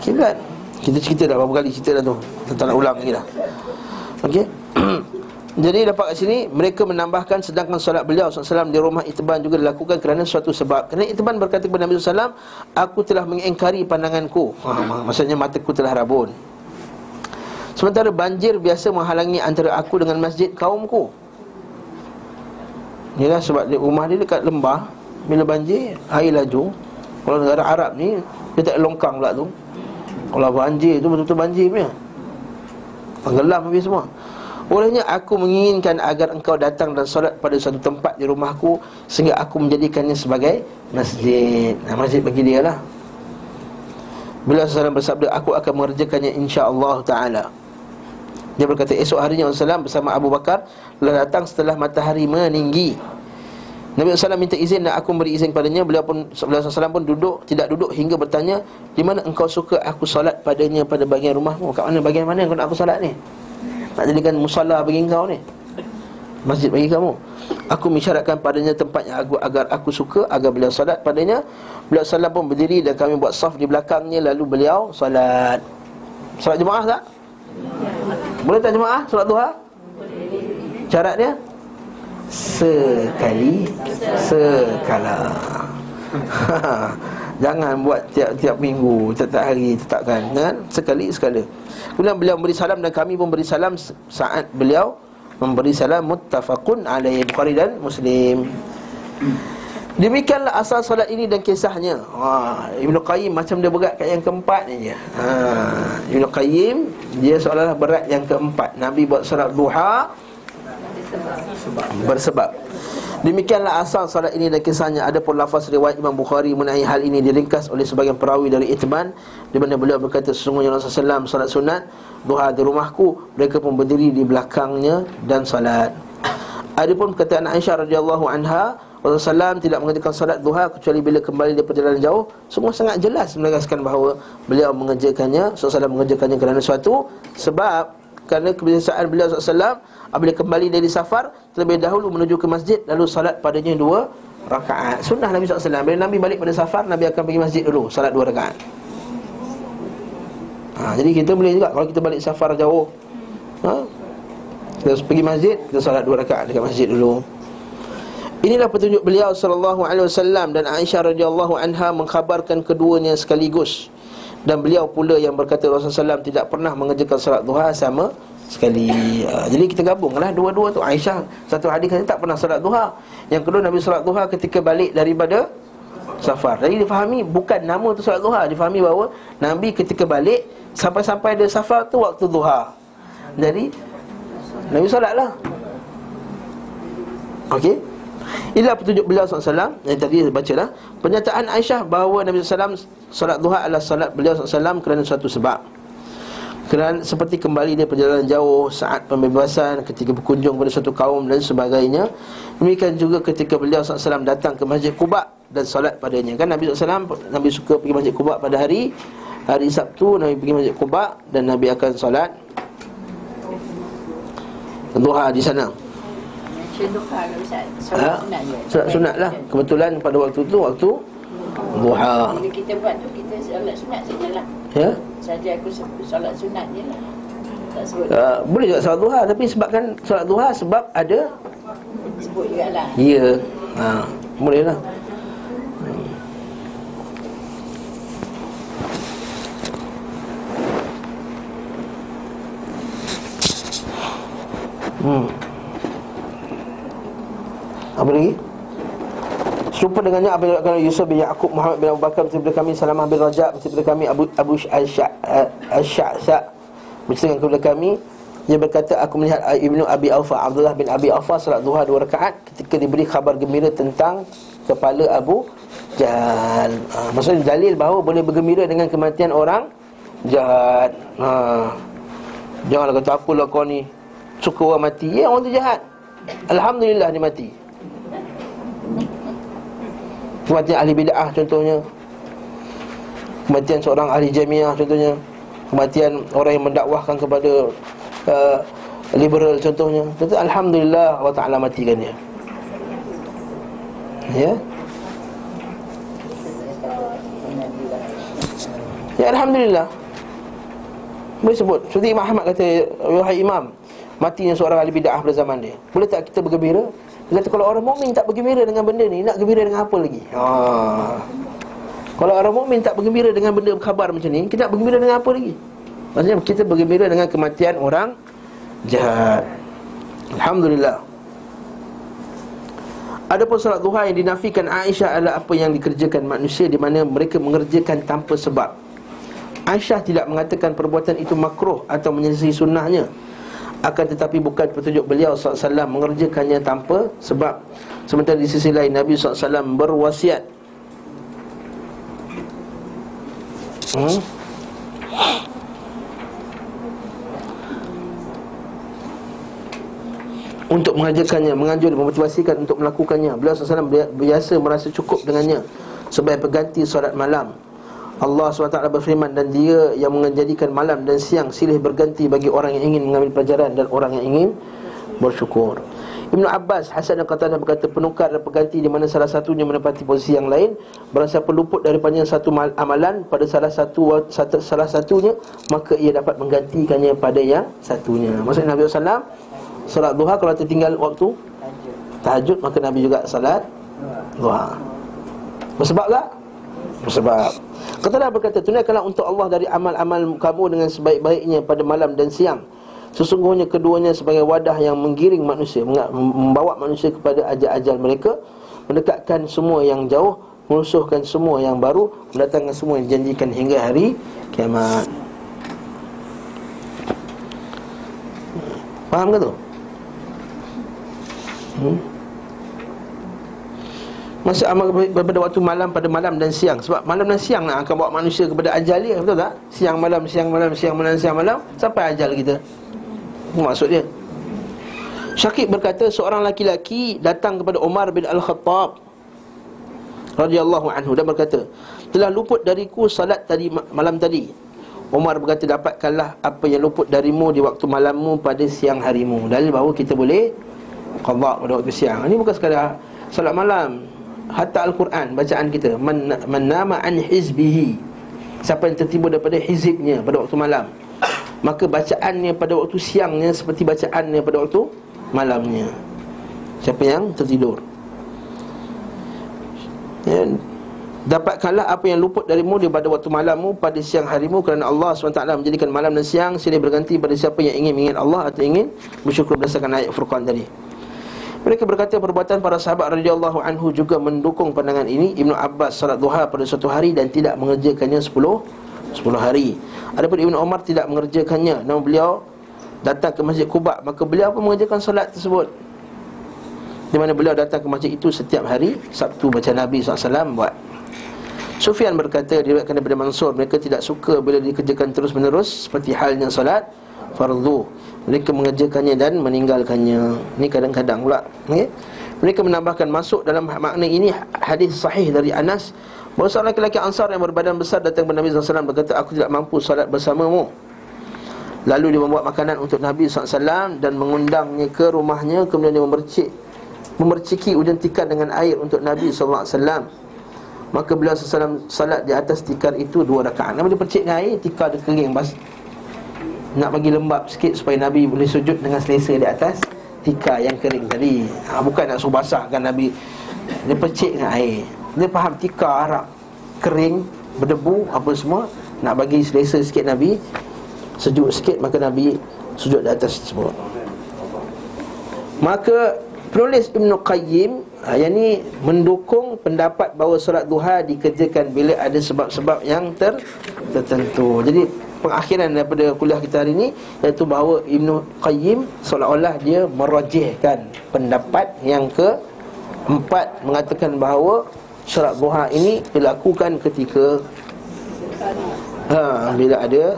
S1: Kiblat. Kita cerita dah berapa kali cerita dah tu. Kita tak nak ulang lagi dah. Okey [clears throat] Jadi dapat kat sini Mereka menambahkan Sedangkan solat beliau SAW di rumah Itban juga dilakukan Kerana suatu sebab. Kerana Itban berkata kepada Nabi SAW Aku telah mengingkari pandanganku. Ha, Maksudnya mataku telah rabun. Sementara banjir biasa menghalangi antara aku dengan masjid kaumku. Inilah sebab dia, rumah dia dekat lembah Bila banjir, air laju. Kalau negara Arab ni, dia tak longkang pula tu. Kalau banjir tu betul-betul banjir punya. Tenggelam habis semua Olehnya aku menginginkan agar engkau datang dan solat pada satu tempat di rumahku Sehingga aku menjadikannya sebagai masjid. Nah, Masjid bagi dia lah. Bila Rasulullah bersabda Aku akan mengerjakannya insyaAllah ta'ala. Dia berkata esok harinya Rasulullah bersama Abu Bakar Lalu datang setelah matahari meninggi. Nabi SAW minta izin dan aku beri izin padanya. Beliau pun Beliau SAW pun duduk Tidak duduk hingga bertanya Di mana engkau suka aku solat padanya pada bagian rumahmu? Kat mana bagian mana engkau nak aku solat ni Nak jadikan musalla bagi engkau ni Masjid bagi kamu Aku mengisyaratkan padanya tempat yang aku, agar aku suka Agar beliau solat padanya Beliau SAW pun berdiri dan kami buat saf di belakangnya Lalu beliau solat Solat jemaah tak? Boleh tak jemaah solat duha? Syarat dia sekali sekala. [laughs] Jangan buat tiap-tiap minggu, tiap-tiap hari tetapkan kan? Sekali sekala. Kemudian beliau memberi salam dan kami pun beri salam saat beliau memberi salam muttafaqun alaihi Bukhari dan Muslim. Demikianlah asal solat ini dan kisahnya. Ha, Ibn Qayyim macam dia berat kat yang keempat ni je. Ha, Ibn Qayyim dia seolah-olah berat yang keempat. Nabi buat solat duha bersebab. Demikianlah asal solat ini dan kisahnya. Ada pun lafaz riwayat Imam Bukhari mengenai hal ini Diringkas oleh sebagian perawi dari Itban Di mana beliau berkata sesungguhnya Rasulullah SAW solat sunat Duha di rumahku Mereka pun berdiri di belakangnya dan solat. Ada pun perkataan Aisyah radhiyallahu anha Rasulullah tidak mengerjakan solat duha Kecuali bila kembali dari perjalanan jauh. Semua sangat jelas menegaskan bahawa Beliau mengerjakannya Rasulullah mengerjakannya kerana suatu Sebab kerana kebiasaan beliau SAW Apabila kembali dari safar Terlebih dahulu menuju ke masjid Lalu salat padanya dua rakaat. Sunnah Nabi SAW Bila Nabi balik pada safar Nabi akan pergi masjid dulu Salat dua rakaat. Ha, Jadi kita boleh juga Kalau kita balik safar jauh. Ha, Kita pergi masjid Kita salat dua rakaat dekat masjid dulu. Inilah petunjuk beliau sallallahu alaihi wasallam dan Aisyah radhiyallahu anha mengkhabarkan keduanya sekaligus. Dan beliau pula yang berkata Rasulullah SAW tidak pernah mengerjakan salat duha sama sekali. Uh, Jadi kita gabunglah dua-dua tu. Aisyah satu hadis tak pernah salat duha. Yang kedua Nabi salat duha ketika balik daripada safar. Jadi difahami bukan nama tu salat duha. Difahami bahawa Nabi ketika balik Sampai-sampai dia safar tu waktu duha. Jadi Nabi salat lah Okey Inilah petunjuk beliau SAW Yang tadi baca lah Pernyataan Aisyah bahawa Nabi SAW Salat duha adalah salat beliau SAW Kerana suatu sebab kerana seperti kembali dia perjalanan jauh saat pembebasan ketika berkunjung pada satu kaum dan sebagainya. Demikian juga ketika beliau SAW datang ke Masjid Quba dan solat padanya. Kan Nabi SAW Nabi suka pergi Masjid Quba pada hari hari Sabtu Nabi pergi Masjid Quba dan Nabi akan solat duha di sana. Ha? Solat sunat lah. Kebetulan pada waktu tu Waktu Duha.
S2: Bila kita buat tu Kita solat sunat sajalah
S1: Ya?
S2: Saja aku solat sunat je lah.
S1: Uh, Boleh juga solat duha Tapi sebabkan solat duha Sebab ada
S2: Sebut jugalah.
S1: Ya. Ha, Boleh lah. Hmm. Apa lagi? Serupa dengannya apa yang dilakukan Yusuf bin Yaakob Muhammad bin Abu Bakar Bersama kami Salamah bin Rajab Bersama kami Abu Abu Al-Sya'sa Bersama kepada kami Dia berkata aku melihat Ibnu Abi Aufa Abdullah bin Abi Aufa Salat duha dua rakaat Ketika diberi khabar gembira tentang Kepala Abu Jahal ha, Maksudnya dalil bahawa boleh bergembira Dengan kematian orang Jahat ha. Janganlah kata apalah kau ni Suka orang mati Ya orang tu jahat Alhamdulillah dia mati Kematian ahli bid'ah contohnya. Kematian seorang ahli jamiah contohnya. Kematian orang yang mendakwahkan kepada uh, Liberal contohnya. Contoh, Alhamdulillah Allah Ta'ala matikan dia. Ya? Ya Alhamdulillah. Boleh sebut? Seperti Imam Ahmad kata Wahai Imam Matinya seorang ahli bid'ah pada zaman dia. Boleh tak kita bergembira kata kalau orang mukmin tak bergembira dengan benda ni Nak gembira dengan apa lagi? Ha. Kalau orang mukmin tak bergembira dengan benda khabar macam ni Kita nak bergembira dengan apa lagi? Maksudnya kita bergembira dengan kematian orang jahat Alhamdulillah Adapun salat duha yang dinafikan Aisyah adalah apa yang dikerjakan manusia di mana mereka mengerjakan tanpa sebab. Aisyah tidak mengatakan perbuatan itu makruh atau menyelesaikan sunnahnya akan tetapi bukan petunjuk beliau SAW mengerjakannya tanpa sebab sementara di sisi lain Nabi SAW berwasiat hmm? untuk mengajarkannya, menganjur, memotivasikan untuk melakukannya. Beliau SAW biasa merasa cukup dengannya sebagai pengganti solat malam. Allah SWT berfirman dan dia yang menjadikan malam dan siang silih berganti bagi orang yang ingin mengambil pelajaran dan orang yang ingin bersyukur Ibnu Abbas Hasan dan Qatadah berkata penukar dan pengganti di mana salah satunya menempati posisi yang lain barang siapa luput daripada satu mal- amalan pada salah satu, satu salah satunya maka ia dapat menggantikannya pada yang satunya maksudnya Nabi SAW solat duha kalau tertinggal waktu tahajud maka Nabi juga salat duha bersebab tak? Bersebab Qatadah berkata tunaikanlah untuk Allah dari amal-amal kamu dengan sebaik-baiknya pada malam dan siang Sesungguhnya keduanya sebagai wadah yang menggiring manusia Membawa manusia kepada ajal-ajal mereka Mendekatkan semua yang jauh Merusuhkan semua yang baru Mendatangkan semua yang dijanjikan hingga hari kiamat Faham ke tu? Hmm? Masa amal pada waktu malam pada malam dan siang. Sebab malam dan siang nak akan bawa manusia kepada ajal dia Betul tak? Siang malam, siang malam, siang malam, siang malam Sampai ajal kita. Maksud dia. Syakib berkata seorang laki-laki datang kepada Umar bin Al-Khattab radhiyallahu anhu dan berkata telah luput dariku salat tadi malam tadi. Umar berkata dapatkanlah apa yang luput darimu di waktu malammu pada siang harimu. Dalil bahawa kita boleh qada pada waktu siang. Ini bukan sekadar salat malam hatta al-Quran bacaan kita man, nama an hizbihi siapa yang tertimbun daripada hizibnya pada waktu malam. Maka bacaannya pada waktu siangnya Seperti bacaannya pada waktu malamnya. Siapa yang tertidur? Ya, Dapatkanlah apa yang luput darimu pada waktu malammu Pada siang harimu Kerana Allah SWT menjadikan malam dan siang Silih berganti pada siapa yang ingin mengingat Allah Atau ingin bersyukur berdasarkan ayat Furqan tadi mereka berkata perbuatan para sahabat radhiyallahu anhu juga mendukung pandangan ini. Ibnu Abbas salat duha pada suatu hari dan tidak mengerjakannya 10 10 hari. Adapun Ibn Umar tidak mengerjakannya. Namun beliau datang ke Masjid Kubak Maka beliau pun mengerjakan solat tersebut. Di mana beliau datang ke masjid itu setiap hari Sabtu baca Nabi SAW buat. Sufyan berkata diriwayatkan daripada Mansur Mereka tidak suka bila dikerjakan terus menerus Seperti halnya solat fardu Mereka mengerjakannya dan meninggalkannya Ini kadang-kadang pula okay? Mereka menambahkan masuk dalam makna ini Hadis sahih dari Anas Bahawa seorang lelaki Ansar yang berbadan besar datang kepada Nabi SAW berkata Aku tidak mampu salat bersamamu Lalu dia membuat makanan untuk Nabi SAW Dan mengundangnya ke rumahnya Kemudian dia memercik Memerciki ujung tikar dengan air untuk Nabi SAW Maka beliau salat di atas tikar itu dua rakaat Nabi dia percik dengan air, tikar dia kering. Nak bagi lembab sikit supaya Nabi boleh sujud dengan selesa di atas tikar yang kering tadi. Ha, Bukan nak suruh basahkan Nabi. Dia percik dengan air. Dia faham tika Arab Kering, berdebu, apa semua Nak bagi selesa sikit Nabi Sejuk sikit, maka Nabi Sujud di atas tersebut. Maka Penulis Ibn Qayyim ha, Yang ni mendukung pendapat bahawa Solat duha dikerjakan bila ada sebab-sebab yang ter, tertentu. Jadi pengakhiran daripada kuliah kita hari ini Iaitu bahawa Ibn Qayyim Seolah-olah dia merajihkan pendapat yang ke Empat mengatakan bahawa Salat duha ini dilakukan ketika ha, Bila ada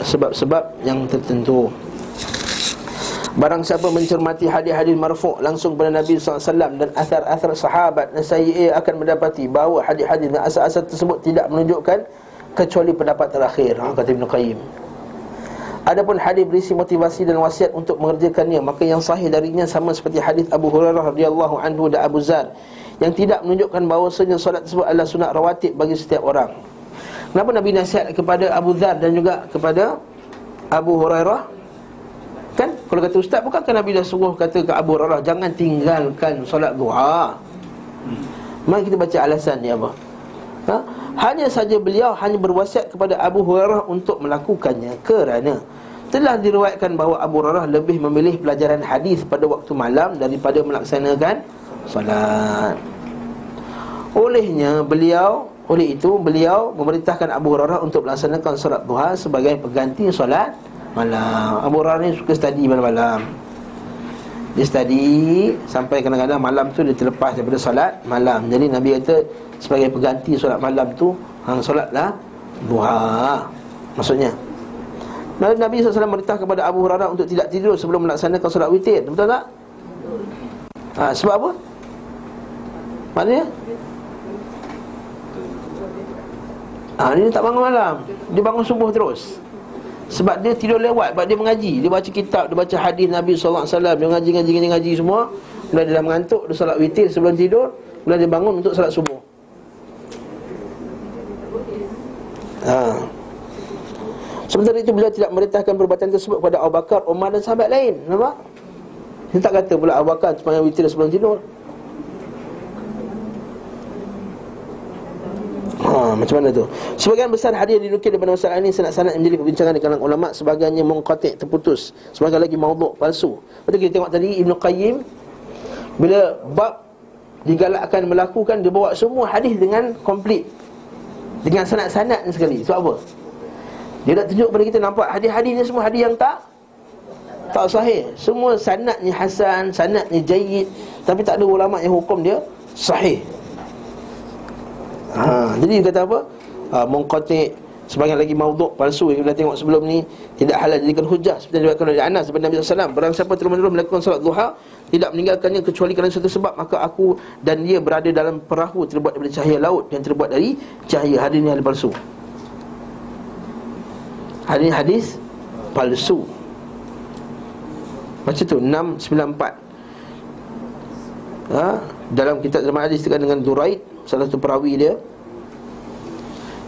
S1: Sebab-sebab yang tertentu. Barang siapa mencermati hadis-hadis marfu' langsung kepada Nabi SAW dan asar-asar sahabat dan saya akan mendapati bahawa hadis-hadis dan asar-asar tersebut tidak menunjukkan kecuali pendapat terakhir ha, kata Ibn Qayyim Adapun hadis berisi motivasi dan wasiat untuk mengerjakannya maka yang sahih darinya sama seperti hadis Abu Hurairah radhiyallahu anhu dan Abu Zar yang tidak menunjukkan bahawasanya solat tersebut adalah sunat rawatib bagi setiap orang. Kenapa Nabi nasihat kepada Abu Dhar dan juga kepada Abu Hurairah? Kan? Kalau kata ustaz, bukankah Nabi dah suruh kata ke Abu Hurairah jangan tinggalkan solat duha? Mari kita baca alasan dia apa? Ha? Hanya saja beliau hanya berwasiat kepada Abu Hurairah untuk melakukannya kerana telah diriwayatkan bahawa Abu Hurairah lebih memilih pelajaran hadis pada waktu malam daripada melaksanakan salat. Olehnya beliau oleh itu beliau memerintahkan Abu Hurairah untuk melaksanakan solat duha sebagai pengganti solat malam. Abu Hurairah ni suka study malam-malam. Dia study sampai kadang-kadang malam tu dia terlepas daripada solat malam. Jadi Nabi kata sebagai pengganti solat malam tu hang solatlah duha. Maksudnya Lalu Nabi SAW memerintah kepada Abu Hurairah untuk tidak tidur sebelum melaksanakan solat witir. Betul tak? Ha, sebab apa? Maknanya Ha, dia tak bangun malam Dia bangun subuh terus Sebab dia tidur lewat Sebab dia mengaji Dia baca kitab Dia baca hadis Nabi SAW Dia ngaji, ngaji, ngaji, ngaji semua Bila dia dah mengantuk Dia salat witir sebelum tidur Bila dia bangun untuk salat subuh Ha. Sementara itu beliau tidak merintahkan perbuatan tersebut kepada Abu Bakar, Umar dan sahabat lain. Nampak? Dia tak kata pula Abu Bakar sepanjang witir sebelum tidur. Ha, macam mana tu? Sebagian besar hadis dinukil daripada masalah ini sanad-sanad yang menjadi perbincangan di kalangan ulama sebagainya munqati' terputus, sebagai lagi maudhu' palsu. Betul kita tengok tadi Ibnu Qayyim bila bab digalakkan melakukan dia bawa semua hadis dengan komplit. Dengan sanad-sanad sekali. Sebab apa? Dia nak tunjuk kepada kita nampak hadis-hadis ni semua hadis yang tak tak sahih. Semua sanadnya hasan, sanadnya jayyid, tapi tak ada ulama yang hukum dia sahih. Ha, jadi dia kata apa? Ha, Mungqati Sebagian lagi mauduk palsu yang kita tengok sebelum ni Tidak halal jadikan hujah Seperti yang diriwayatkan oleh Anas Sebenarnya Nabi SAW Barang siapa terus-menerus melakukan salat duha Tidak meninggalkannya kecuali kerana satu sebab Maka aku dan dia berada dalam perahu Terbuat daripada cahaya laut Yang terbuat dari cahaya Hadis ni hadis palsu. Hadis hadis palsu. Macam tu 694 ha? Dalam kitab dalam hadis dengan Duraid salah satu perawi dia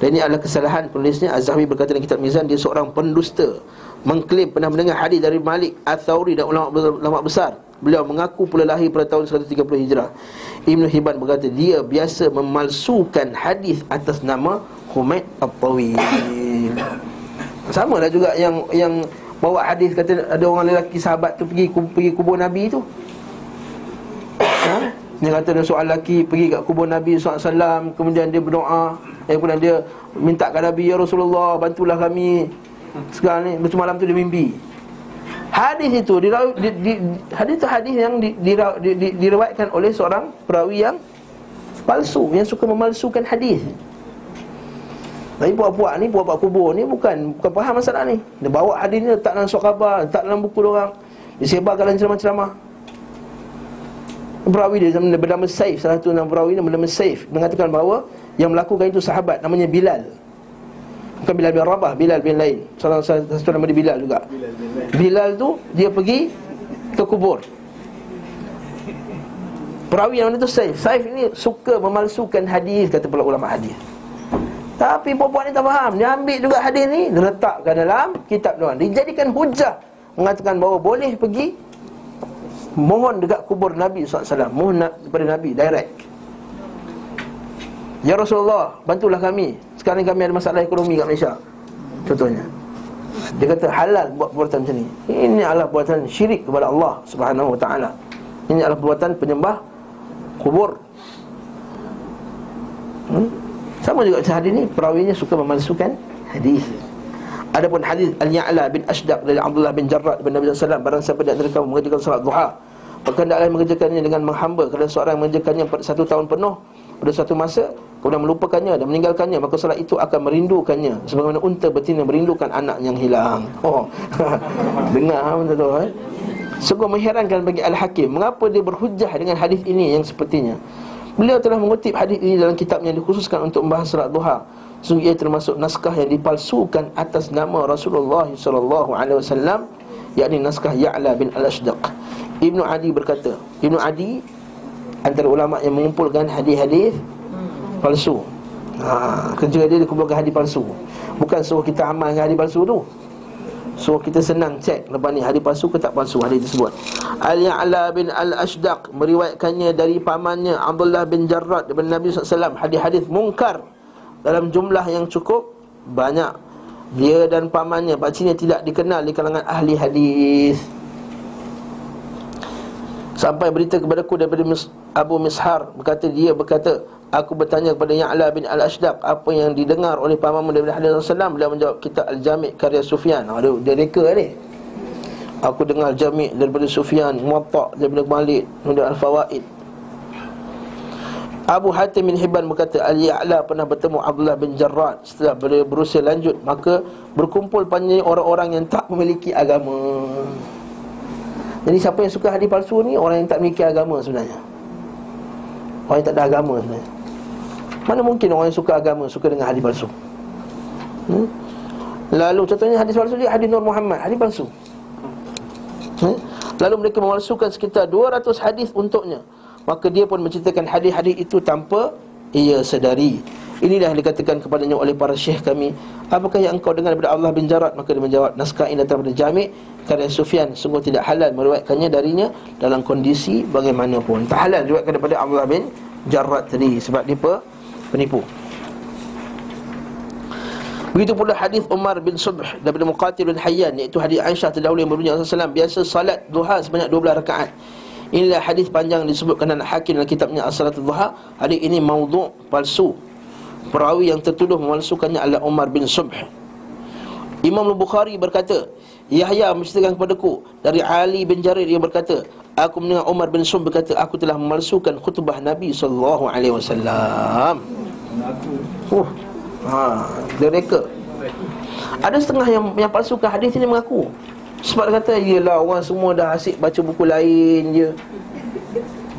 S1: dan ini adalah kesalahan penulisnya. Az-Zahmi berkata dalam kitab Mizan dia seorang pendusta mengklaim pernah mendengar hadis dari Malik Ats-Tsauri dan ulama-ulama besar beliau mengaku pula lahir pada tahun 130 Hijrah. Ibnu Hibban berkata dia biasa memalsukan hadis atas nama Humaid At-Tawil. [coughs] Sama lah juga yang yang bawa hadis kata ada orang lelaki sahabat tu pergi pergi kubur Nabi tu. [coughs] Ha? Dia kata ada soal lelaki pergi kat kubur Nabi SAW Kemudian dia berdoa eh, Kemudian dia minta kat Nabi Ya Rasulullah bantulah kami Sekarang ni Macam malam tu dia mimpi Hadis itu di, di, di, Hadis itu hadis yang di, di, di, di, diriwayatkan oleh seorang perawi yang Palsu Yang suka memalsukan hadis tapi puak-puak ni, puak-puak kubur ni bukan bukan faham masalah ni. Dia bawa hadis ni letak dalam surat khabar, letak dalam buku orang. Disebarkan dalam ceramah-ceramah. Perawi dia bernama Saif Salah satu nama perawi dia bernama Saif. Mengatakan bahawa Yang melakukan itu sahabat Namanya Bilal. Bukan Bilal bin Rabah Bilal bin lain. Salah satu nama dia Bilal juga. Bilal, tu Dia pergi Ke kubur. Perawi yang mana tu Saif. Saif ini suka memalsukan hadis Kata pula ulama hadis. Tapi perempuan ni tak faham. Dia ambil juga hadis ni Dia letakkan dalam kitab dia. Dijadikan hujah. Mengatakan bahawa boleh pergi Mohon dekat kubur Nabi SAW Mohon kepada Nabi direct. Ya Rasulullah Bantulah kami. Sekarang kami ada masalah ekonomi kat Malaysia Contohnya. Dia kata halal buat perbuatan macam ni. Ini adalah perbuatan syirik kepada Allah Subhanahu Wa Taala. Ini adalah perbuatan penyembah Kubur. Hmm? Sama juga macam hadis ni Perawinya suka memalsukan hadis Adapun hadis Al-Ya'la bin Ashdaq dari Abdullah bin Jarrad bin Nabi SAW Barang siapa antara kamu mengerjakan salat duha Maka hendaklah mengerjakannya dengan menghamba Kerana seorang mengerjakannya satu tahun penuh Pada satu masa Kemudian melupakannya dan meninggalkannya Maka salat itu akan merindukannya Sebagaimana unta betina merindukan anak yang hilang. Oh, [laughs] Dengar ha, benda tu eh? Sungguh mengherankan bagi Al-Hakim Mengapa dia berhujah dengan hadis ini yang sepertinya? Beliau telah mengutip hadis ini dalam kitabnya yang dikhususkan untuk membahas salat duha Sungguh ia termasuk naskah yang dipalsukan atas nama Rasulullah sallallahu alaihi wasallam yakni naskah Ya'la bin Al-Ashdaq. Ibnu Adi berkata, Ibnu Adi antara ulama yang mengumpulkan hadis-hadis palsu. Ha, kerja dia dia kumpulkan hadis palsu. Bukan suruh kita amal dengan hadis palsu tu. Suruh kita senang cek lepas ni hadis palsu ke tak palsu hadis tersebut. Al-Ya'la bin Al-Ashdaq meriwayatkannya dari pamannya Abdullah bin Jarrad daripada Nabi SAW hadis-hadis mungkar dalam jumlah yang cukup banyak dia dan pamannya. Pakciknya tidak dikenal di kalangan ahli hadis. Sampai berita kepadaku daripada Abu Mishar berkata dia berkata aku bertanya kepada Ya'la bin Al-Ashdaq apa yang didengar oleh pamanmu daripada hadis Rasulullah beliau menjawab kitab Al-Jami' karya Sufyan. Ha, dia, dia reka ni. Aku dengar Jami' daripada Sufyan Muwatta' daripada Malik daripada Al-Fawaid Abu Hatim bin Hibban berkata Al-Ya'la pernah bertemu Abdullah bin Jarrad Setelah berusia lanjut Maka berkumpul panjang orang-orang yang tak memiliki agama Jadi siapa yang suka hadis palsu ni Orang yang tak memiliki agama sebenarnya Orang yang tak ada agama sebenarnya Mana mungkin orang yang suka agama Suka dengan hadis palsu hmm? Lalu contohnya hadis palsu dia hadis Nur Muhammad, hadis palsu. Eh? Lalu mereka memalsukan sekitar 200 hadis untuknya. Maka dia pun menceritakan hadis-hadis itu tanpa ia sedari. Inilah yang dikatakan kepadanya oleh para syekh kami Apakah yang engkau dengar daripada Allah bin Jarad Maka dia menjawab Naskah ini datang daripada Jami' Karya Sufyan Sungguh tidak halal meriwayatkannya darinya Dalam kondisi bagaimanapun Tak halal diriwayatkan daripada Allah bin Jarad tadi Sebab dia penipu Begitu pula hadis Umar bin Subh daripada Muqatil bin Hayyan iaitu hadis Aisyah terdahulu yang berbunyi Rasulullah biasa salat duha sebanyak 12 rakaat. Inilah hadis panjang disebutkan dalam Hakim dalam kitabnya As-Salatul Duha. Hadis ini maudhu' palsu. Perawi yang tertuduh memalsukannya adalah Umar bin Subh. Imam Al-Bukhari berkata, Yahya menceritakan kepadaku dari Ali bin Jarir yang berkata, aku mendengar Umar bin Subh berkata, aku telah memalsukan khutbah Nabi wasallam. Uh, ha, dia reka. Ada setengah yang yang palsukan hadis ini mengaku. Sebab dia kata, yelah orang semua dah asyik baca buku lain je.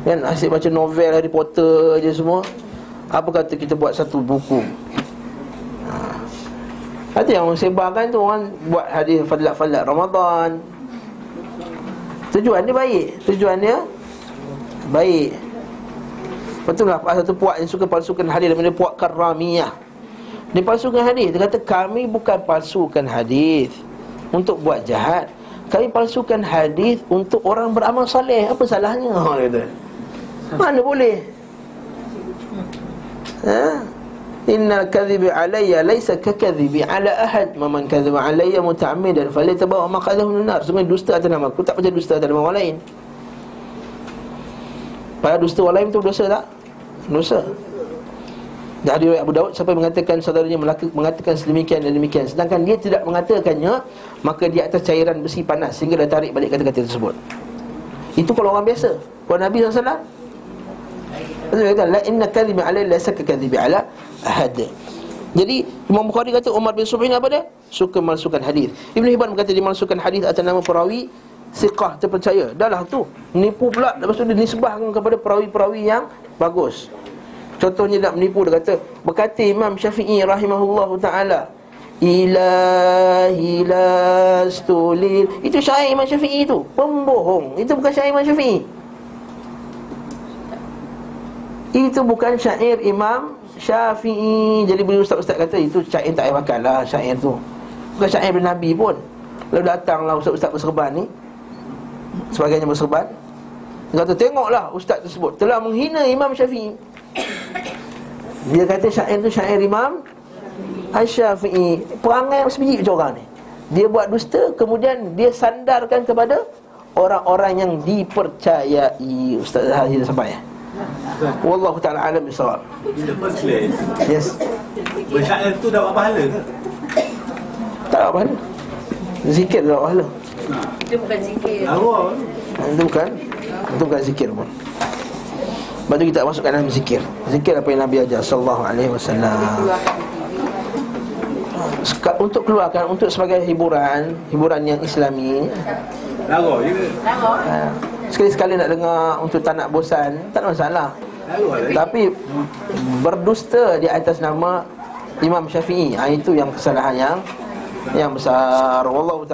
S1: Kan asyik baca novel Harry Potter je semua. Apa kata kita buat satu buku? Ada yang orang sebarkan tu orang buat hadis fadlat-fadlat Ramadan. Tujuan dia baik. Tujuan dia baik. Betul lah satu puak yang suka palsukan hadis daripada puak Karamiyah. Dia palsukan hadis. Dia kata kami bukan palsukan hadis untuk buat jahat. Kami palsukan hadis untuk orang beramal soleh. Apa salahnya? [laughs] Orang kata. Mana boleh? Ha? Inna kadhibi alayya laysa kakadhibi ala ahad Man kadhiba alayya muta'amidan Falitabawa maqadahu minar Sungguh dusta atas nama aku Tak percaya dusta atas nama orang lain Pada dusta orang lain itu dosa tak? Dosa Dari Abu Daud sampai mengatakan saudaranya mengatakan sedemikian dan demikian Sedangkan dia tidak mengatakannya Maka dia atas cairan besi panas Sehingga dia tarik balik kata-kata tersebut Itu kalau orang biasa Kalau Nabi SAW Betul kata la inna kadhiba alai la kadhibi ala ahad. Jadi Imam Bukhari kata Umar bin Subh apa dia? Suka masukkan hadis. Ibn Hibban berkata dia masukkan hadis atas nama perawi siqah terpercaya. Dahlah tu menipu pula lepas tu dia nisbahkan kepada perawi-perawi yang bagus. Contohnya nak menipu dia kata berkata Imam Syafi'i rahimahullah taala Ilahi lastulil Itu syair Imam Syafi'i itu Pembohong. Itu bukan syair Imam Syafi'i. Itu bukan syair Imam Syafi'i. Jadi bila ustaz-ustaz kata Itu syair tak payah makan lah syair tu. Bukan syair bin Nabi pun. Lalu datanglah ustaz-ustaz berserban ni. Sebagainya berserban. Dia kata tengoklah ustaz tersebut. Telah menghina Imam Syafi'i. Dia kata syair tu syair Imam Syafi'i Perangai sebiji macam orang ni. Dia buat dusta Kemudian dia sandarkan kepada Orang-orang yang dipercayai. Ustaz Haji dah sampai ya? Wallahu ta'ala alam bisawab
S3: In the first place?
S1: Yes.
S3: Bersyair tu dapat pahala ke?
S1: Tak apa pahala. Zikir tak pahala.
S2: Itu bukan zikir.
S3: Arwah
S1: Itu bukan. Itu bukan zikir pun. Lepas tu kita masukkan dalam zikir. Zikir apa yang Nabi ajar? Sallallahu alaihi wasallam Untuk keluarkan Untuk sebagai hiburan Hiburan yang islami.
S3: Arwah je
S1: ha, Sekali-sekali nak dengar Untuk tak nak bosan Tak ada masalah.
S3: Arwah lah
S1: Tapi Berdusta di atas nama Imam Syafi'i. Ha, Itu yang kesalahan yang Yang besar. Wallahu